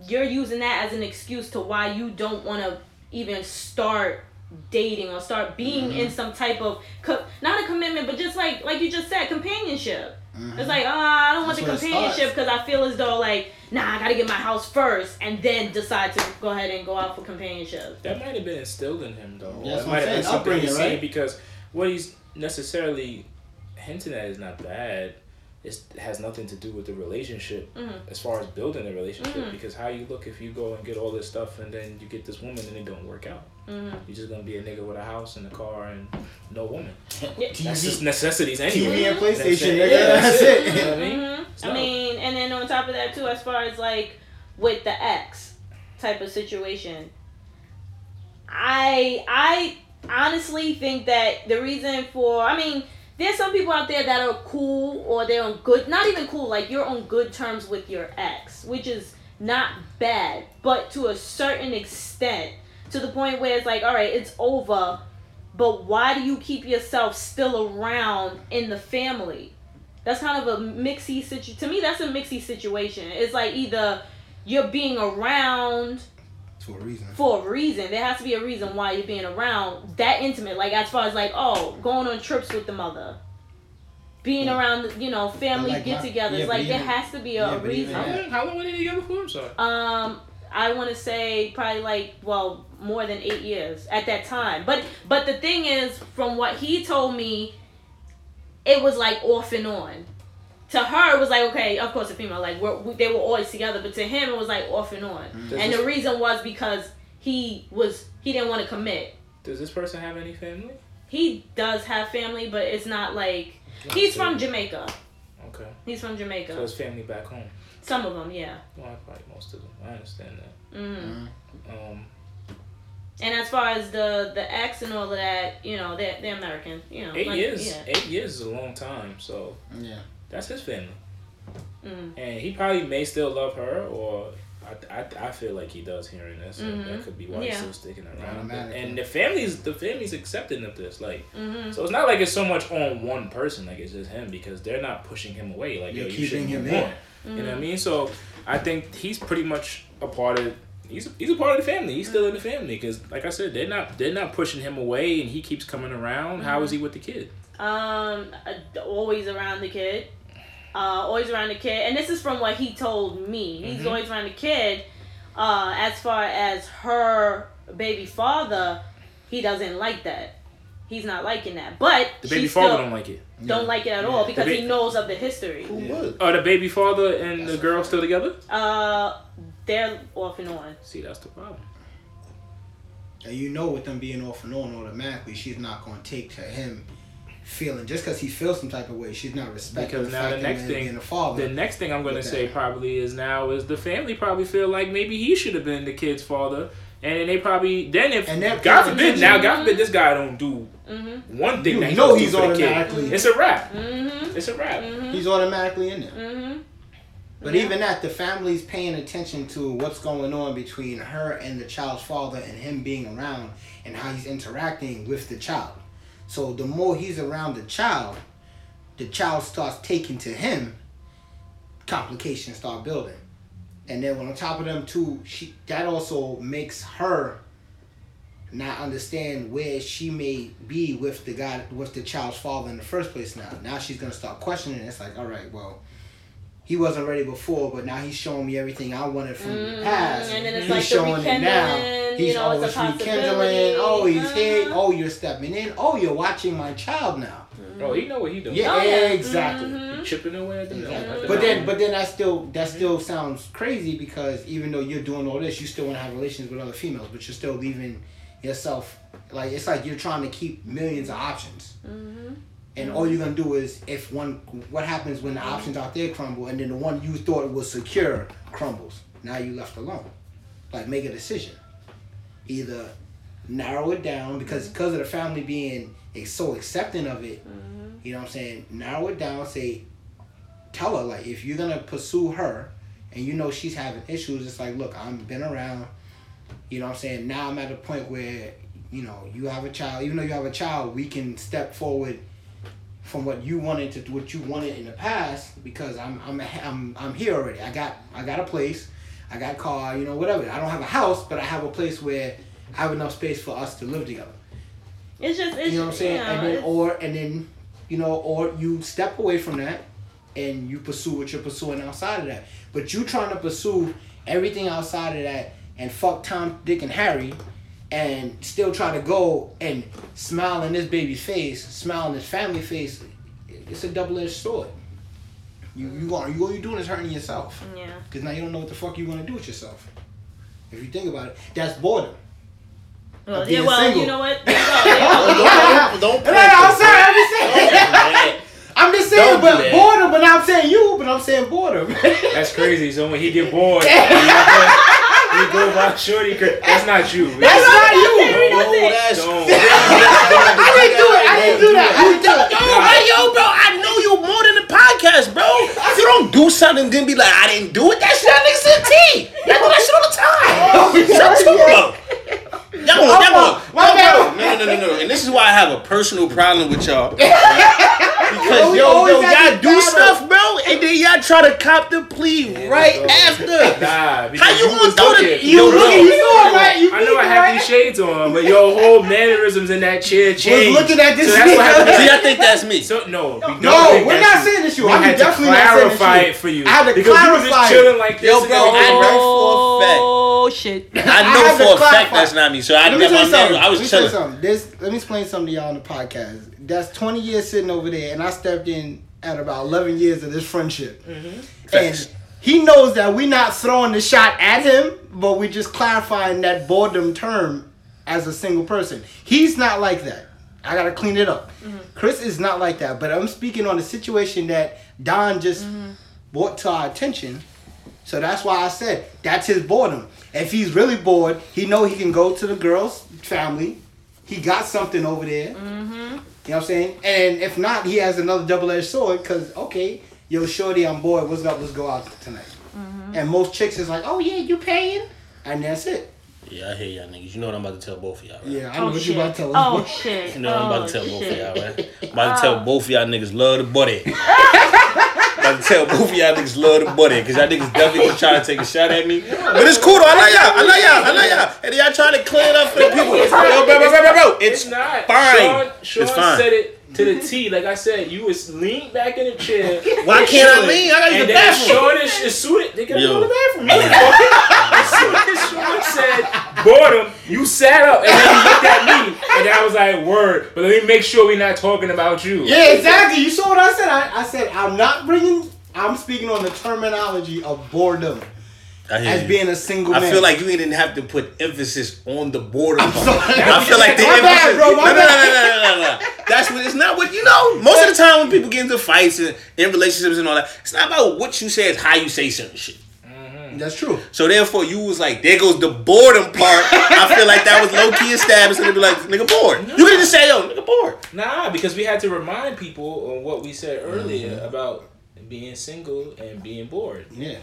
you're using that as an excuse to why you don't want to even start dating or start being in some type of co- not a commitment but just like like you just said companionship. It's like uh, I don't want That's the companionship because I feel as though like nah I gotta get my house first and then decide to go ahead and go out for companionship. That might have been instilled in him, though. Yeah, that's that might have been saying, something he's upbringing, saying right? because what he's necessarily hinting at is not bad, it's, it has nothing to do with the relationship Mhm. as far as building a relationship. Mhm. Because how you look if you go and get all this stuff and then you get this woman and it don't work out. Mhm. You're just gonna be a nigga with a house and a car and no woman. That's TV, just necessities anyway. TV and That's it. PlayStation, Yeah, nigga. That's You know it. what I mean? Mhm. I mean, and then on top of that too, as far as like with the ex type of situation, I I honestly think that the reason for I mean, there's some people out there that are cool or they're on good, not even cool, like you're on good terms with your ex, which is not bad, but to a certain extent, to the point where it's like, all right, it's over, but why do you keep yourself still around in the family? That's kind of a mixy situation. To me, that's a mixy situation. It's like either you're being around For a reason. for a reason. There has to be a reason why you're being around that intimate. Like as far as like, oh, going on trips with the mother, being Yeah. around, you know, family like get-togethers. yeah, but like there has to be a, yeah, a but even reason. How that- long, how long were they together for? I'm sorry. Um, I want to say probably like well more than eight years at that time. But but the thing is, from what he told me, it was like off and on. To her, it was like okay, of course, a female like we're, we, they were always together, but to him, it was like off and on. Mm-hmm. And this- the reason was because he was he didn't want to commit. Does this person have any family? He does have family, but it's not like Not he's still. from Jamaica. Okay. He's from jamaica So Jamaica. his family back home. Some of them, yeah. Well, probably most of them. I understand that. Mm. Um, And as far as the the ex and all of that, you know, they're they're American. You know, eight like, years. Yeah. Eight years is a long time. So Yeah. That's his family, Mm. and he probably may still love her, or I, I, I feel like he does hearing this. and Mhm. That could be why he's still sticking around. And the family's the family's accepting of this. Like, hmm so it's not like it's so much on one person. Like it's just him because they're not pushing him away. Like, They're yo, you keeping shouldn't him be in. more. You know what I mean? So I think he's pretty much a part of. He's a, he's a part of the family. He's still in the family because, like I said, they're not they're not pushing him away, and he keeps coming around. How is he with the kid? Um, uh, always around the kid. Uh, always around the kid, and this is from what he told me. He's Mhm. always around the kid. Uh, as far as her baby father, he doesn't like that. He's not liking that, but The she baby still father don't like it. don't like it at all because ba- he knows of the history. Who would? Are the baby father and the girl still together? Uh, they're off and on. See, that's the problem. And you know, with them being off and on automatically, she's not going to take to him feeling just because he feels some type of way. She's not respecting Because the now fact the that next thing- being a father. The next thing I'm gonna say that. probably is now is the family probably feel like maybe he should have been the kid's father, and then they probably then if And that God forbid attention- now God forbid this guy don't do Mm-hmm. one thing You that know he's do for the kid. automatically- It's a wrap. Mm-hmm. It's a wrap. Mm-hmm. he's automatically in there. Mm-hmm. But Yeah. even that, the family's paying attention to what's going on between her and the child's father and him being around and how he's interacting with the child. So the more he's around the child, the child starts taking to him, complications start building. And then on top of them too, she that also makes her not understand where she may be with the guy with the child's father in the first place now. Now she's gonna start questioning. It's like, all right, well, he wasn't ready before, but now he's showing me everything I wanted from the Mhm. past. And then it's he's like showing it now. He's you know, always a rekindling. possibility. Oh, he's here. Uh-huh. Oh, you're stepping in. Oh, you're watching my child now. Oh, he know what he doing. Yeah, Oh, yeah. exactly. Mhm. He chipping away at the Exactly. at the But then, mountain. but then that still that still sounds crazy because even though you're doing all this, you still want to have relations with other females, but you're still leaving yourself like it's like you're trying to keep millions of options, Mm-hmm. And all you're gonna do is if one what happens when the options out there crumble, and then the one you thought was secure crumbles. Now you left alone. Like make a decision. Either narrow it down because mm-hmm. because of the family being so accepting of it. Mm-hmm. You know what I'm saying? Narrow it down. Say, tell her like if you're gonna pursue her, and you know she's having issues. It's like, look, I've been around. You know what I'm saying? Now I'm at a point where you know you have a child. Even though you have a child, we can step forward from what you wanted to what you wanted in the past because I'm I'm I'm I'm here already. I got I got a place. I got a car. You know whatever. I don't have a house, but I have a place where I have enough space for us to live together. It's just, it's, You know what I'm saying? You know, and then or and then you know, or you step away from that and you pursue what you're pursuing outside of that. But you trying to pursue everything outside of that and fuck Tom, Dick, and Harry and still try to go and smile in this baby's face, smile in his family face, it's a double edged sword. You you are you all you doing is hurting yourself. Yeah. Because now you don't know what the fuck you want to do with yourself. If you think about it, that's boredom. Well, Of yeah, well, single. you know what? [laughs] There you go. There you go. Don't, don't, No, no, I'm sorry. I'm just saying. [laughs] I'm just saying, Don't but boredom. But now I'm saying you. But I'm saying boredom. That's crazy. So when he get bored, [laughs] he go, he by shorty. cra- That's not you. That's not you. Oh, that's Don't. [laughs] I didn't do it. I didn't do that. I didn't do it. Yo, hey, yo, bro, I know you more than the podcast, bro. If you don't do something, then be like, I didn't do it. That shit, that nigga's in T. Y'all do that shit all the time. Oh, Shut up, bro. Y'all want, y'all want, no, no, no, no, no. And this is why I have a personal problem with y'all. [laughs] Because we yo, yo, y'all do battle. stuff, bro, and then y'all try to cop the plea right after. Nah, How you was gonna do looking- the- You Yo, looking? bro. You saw right? You I know I have right? these shades on, but your whole mannerisms in that chair changed. looking at this So that's what nigga. happened. See, I think that's me. So no, we No, we're not saying this. you. We I'm had to definitely not saying it's clarify it for you. I had to because you was clarify just it. chilling like this. Yo, and bro, I know for a fact. Oh shit. I I know have to for a fact that's not me. So I, Let me got tell you something. man, I Let me was tell you something. This, let me explain something to y'all on the podcast. That's 20 years sitting over there, and I stepped in at about 11 years of this friendship. Mm-hmm. Facts. And he knows that we're not throwing the shot at him, but we're just clarifying that boredom term as a single person. He's not like that. I gotta clean it up. Mm-hmm. Chris is not like that, but I'm speaking on a situation that Don just mm-hmm. brought to our attention. So that's why I said that's his boredom. If he's really bored, he know he can go to the girl's family. He got something over there. Mm-hmm. You know what I'm saying? And if not, he has another double-edged sword. Cause okay, yo, shorty, I'm bored. What's up? Let's go out tonight. Mm-hmm. And most chicks is like, oh yeah, you paying, and that's it. Yeah, I hear y'all niggas. You know what I'm about to tell both of y'all, right? Yeah, I oh, know Oh what shit. you about to tell Oh shit. You know what I'm about to Oh, tell both of shit. y'all, right? [laughs] I'm about to tell uh. both of y'all niggas love the buddy. [laughs] about to tell of y'all niggas love the buddy, because y'all niggas definitely gonna to take a shot at me. But it's cool though. I love y'all. I love y'all. I love y'all. And y'all trying to clean it up for the people. Yo, bro, bro, bro, bro, bro. It's, It's not. fine. Sean, Sean It's fine. said it to the T. Like I said, you was leaned back in the chair. Why can't I lean? I gotta use the bathroom. Is, is suited. They gotta Yo. go to the bathroom. You ain't as soon as Sean said boredom, you sat up and then you looked at me, and then I was like, "Word." But let me make sure we're not talking about you. Yeah, exactly. You saw what I said. I, I said I'm not bringing. I'm speaking on the terminology of boredom as you. being a single I man. feel like you didn't have to put emphasis on the border. part. sorry. I feel like the My emphasis. bad, bro, my no, no, no, bad. no, no, no, no. That's what it's not. What you know. Most of the time when people get into fights and in relationships and all that, it's not about what you say. It's how you say certain shit. That's true. So therefore, you was like, there goes the boredom part. I feel like that was low key established, and they be like, nigga bored. You could just say, yo, nigga bored. Nah, because we had to remind people on what we said earlier Mm-hmm. about being single and being bored. Yeah.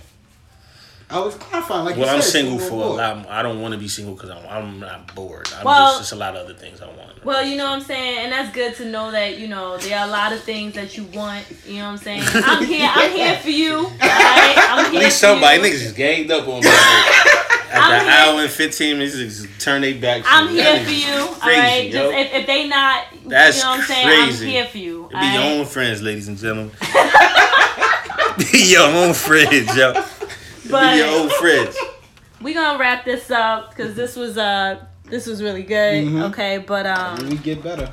I was clarifying, like Well, you I'm said, single for a bored. lot. I don't want to be single because I'm, I'm not bored. I'm Well- just, just a lot of other things I want. Well, you know what I'm saying, and that's good to know that you know there are a lot of things that you want. You know what I'm saying. [laughs] I'm here. I'm here for you. All right? I'm At here. least for somebody you. niggas just ganged up on me. [laughs] After I'm an here- hour and fifteen minutes, just turn they back. I'm me. here That for you. All crazy, right. yo. Just if, if they not, That's you know what I'm saying. crazy. I'm here for you. Be all your own friends, ladies and gentlemen. [laughs] Be your own friends, yo. But your own friends. [laughs] we gonna wrap this up because this was uh this was really good. Mhm. Okay, but um. We get better.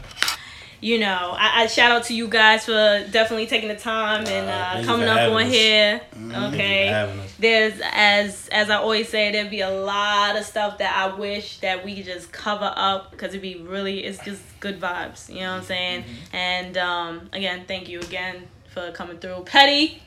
you know, I, I shout out to you guys for definitely taking the time and Uh, uh, coming up on us. here. You Okay, for having us. there's as as I always say, there'd be a lot of stuff that I wish that we could just cover up because it'd be really it's just good vibes. You know what I'm saying? Mm-hmm. And um, again, thank you again for coming through, Petty.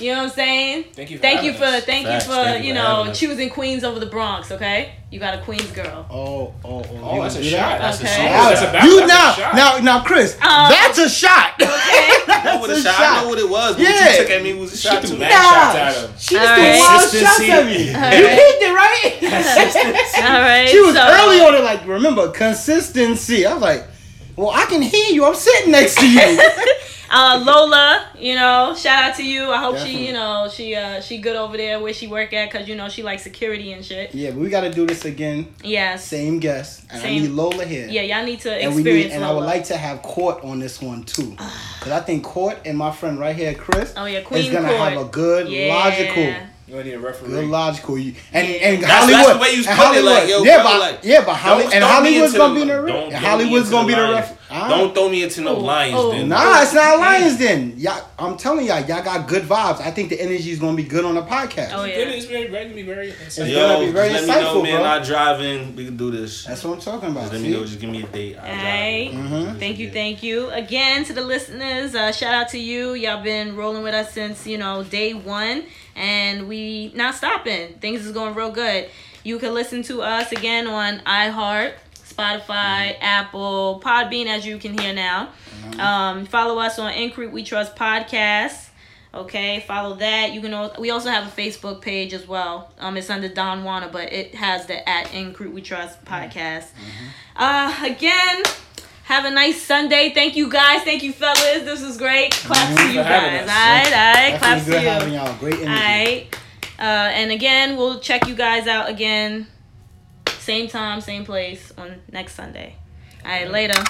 You know what I'm saying? Thank you. For Thank you for us. thank Facts. you for Thank you you for know choosing Queens over the Bronx. Okay, you got a Queens girl. Oh, oh, oh. Oh, that's a shot. That's Okay. a shot. That's a back- you that's a now, shot. now, now, Chris, Um, that's a shot. Okay. [laughs] I what, That's a a shot. shot. I know what it was. But what you took at me was a She shot threw too. mad shots at him. She All just threw wild shots Consistency. at me. All You right. picked it right. [laughs] All right. She was so- early on it, like, remember, consistency. I was like, well, I can hear you. I'm sitting next to you. [laughs] Uh, Lola, you know, shout out to you. I hope Definitely. she, you know, she uh she good over there where she work at because you know she likes security and shit. yeah, but we got to do this again. Yes. Same guest. And I Same. need Lola here. Yeah, y'all need to And we need, and I would like to have Court on this one too, [sighs] because I think Court and my friend right here, Chris, oh yeah, Queen is gonna Court. have a good yeah. logical, You need a referee. good logical. you- And and That's- that's Hollywood, the way you was and putting it, like, yo, yeah, bro, but like, yeah, but Holly, and Hollywood's gonna be the don't- don't And be Hollywood's into gonna the be the line. ref. Don't throw me into no Oh, lions. oh. then. Nah, it's not Lions then. Y'all, I'm telling y'all, y'all got good vibes. I think the energy is gonna be good on the podcast. Oh, yeah. It is very, very, be very It's insightful. gonna Yo, be very just let me know, man. bro. Not driving. We can do this. That's what I'm talking about. Just let me know. Just give me a date. I'll Alright. drive. Mhm. Thank you, thank you again to the listeners. Uh, shout out to you. Y'all been rolling with us since you know day one, and we not stopping. Things is going real good. You can listen to us again on iHeart, Spotify, Apple, Podbean, as you can hear now. Um, follow us on In Creep We Trust podcast. Okay, follow that. You can. al- We also have a Facebook page as well. Um, it's under Don Juana, but it has the at In Creep We Trust podcast. Uh, again, have a nice Sunday. Thank you guys. Thank you fellas. This was great. Claps to you guys. All right, all right. Claps to you. having y'all. Great energy. All right. Uh, and again, we'll check you guys out again, same time, same place on next Sunday. All right, later.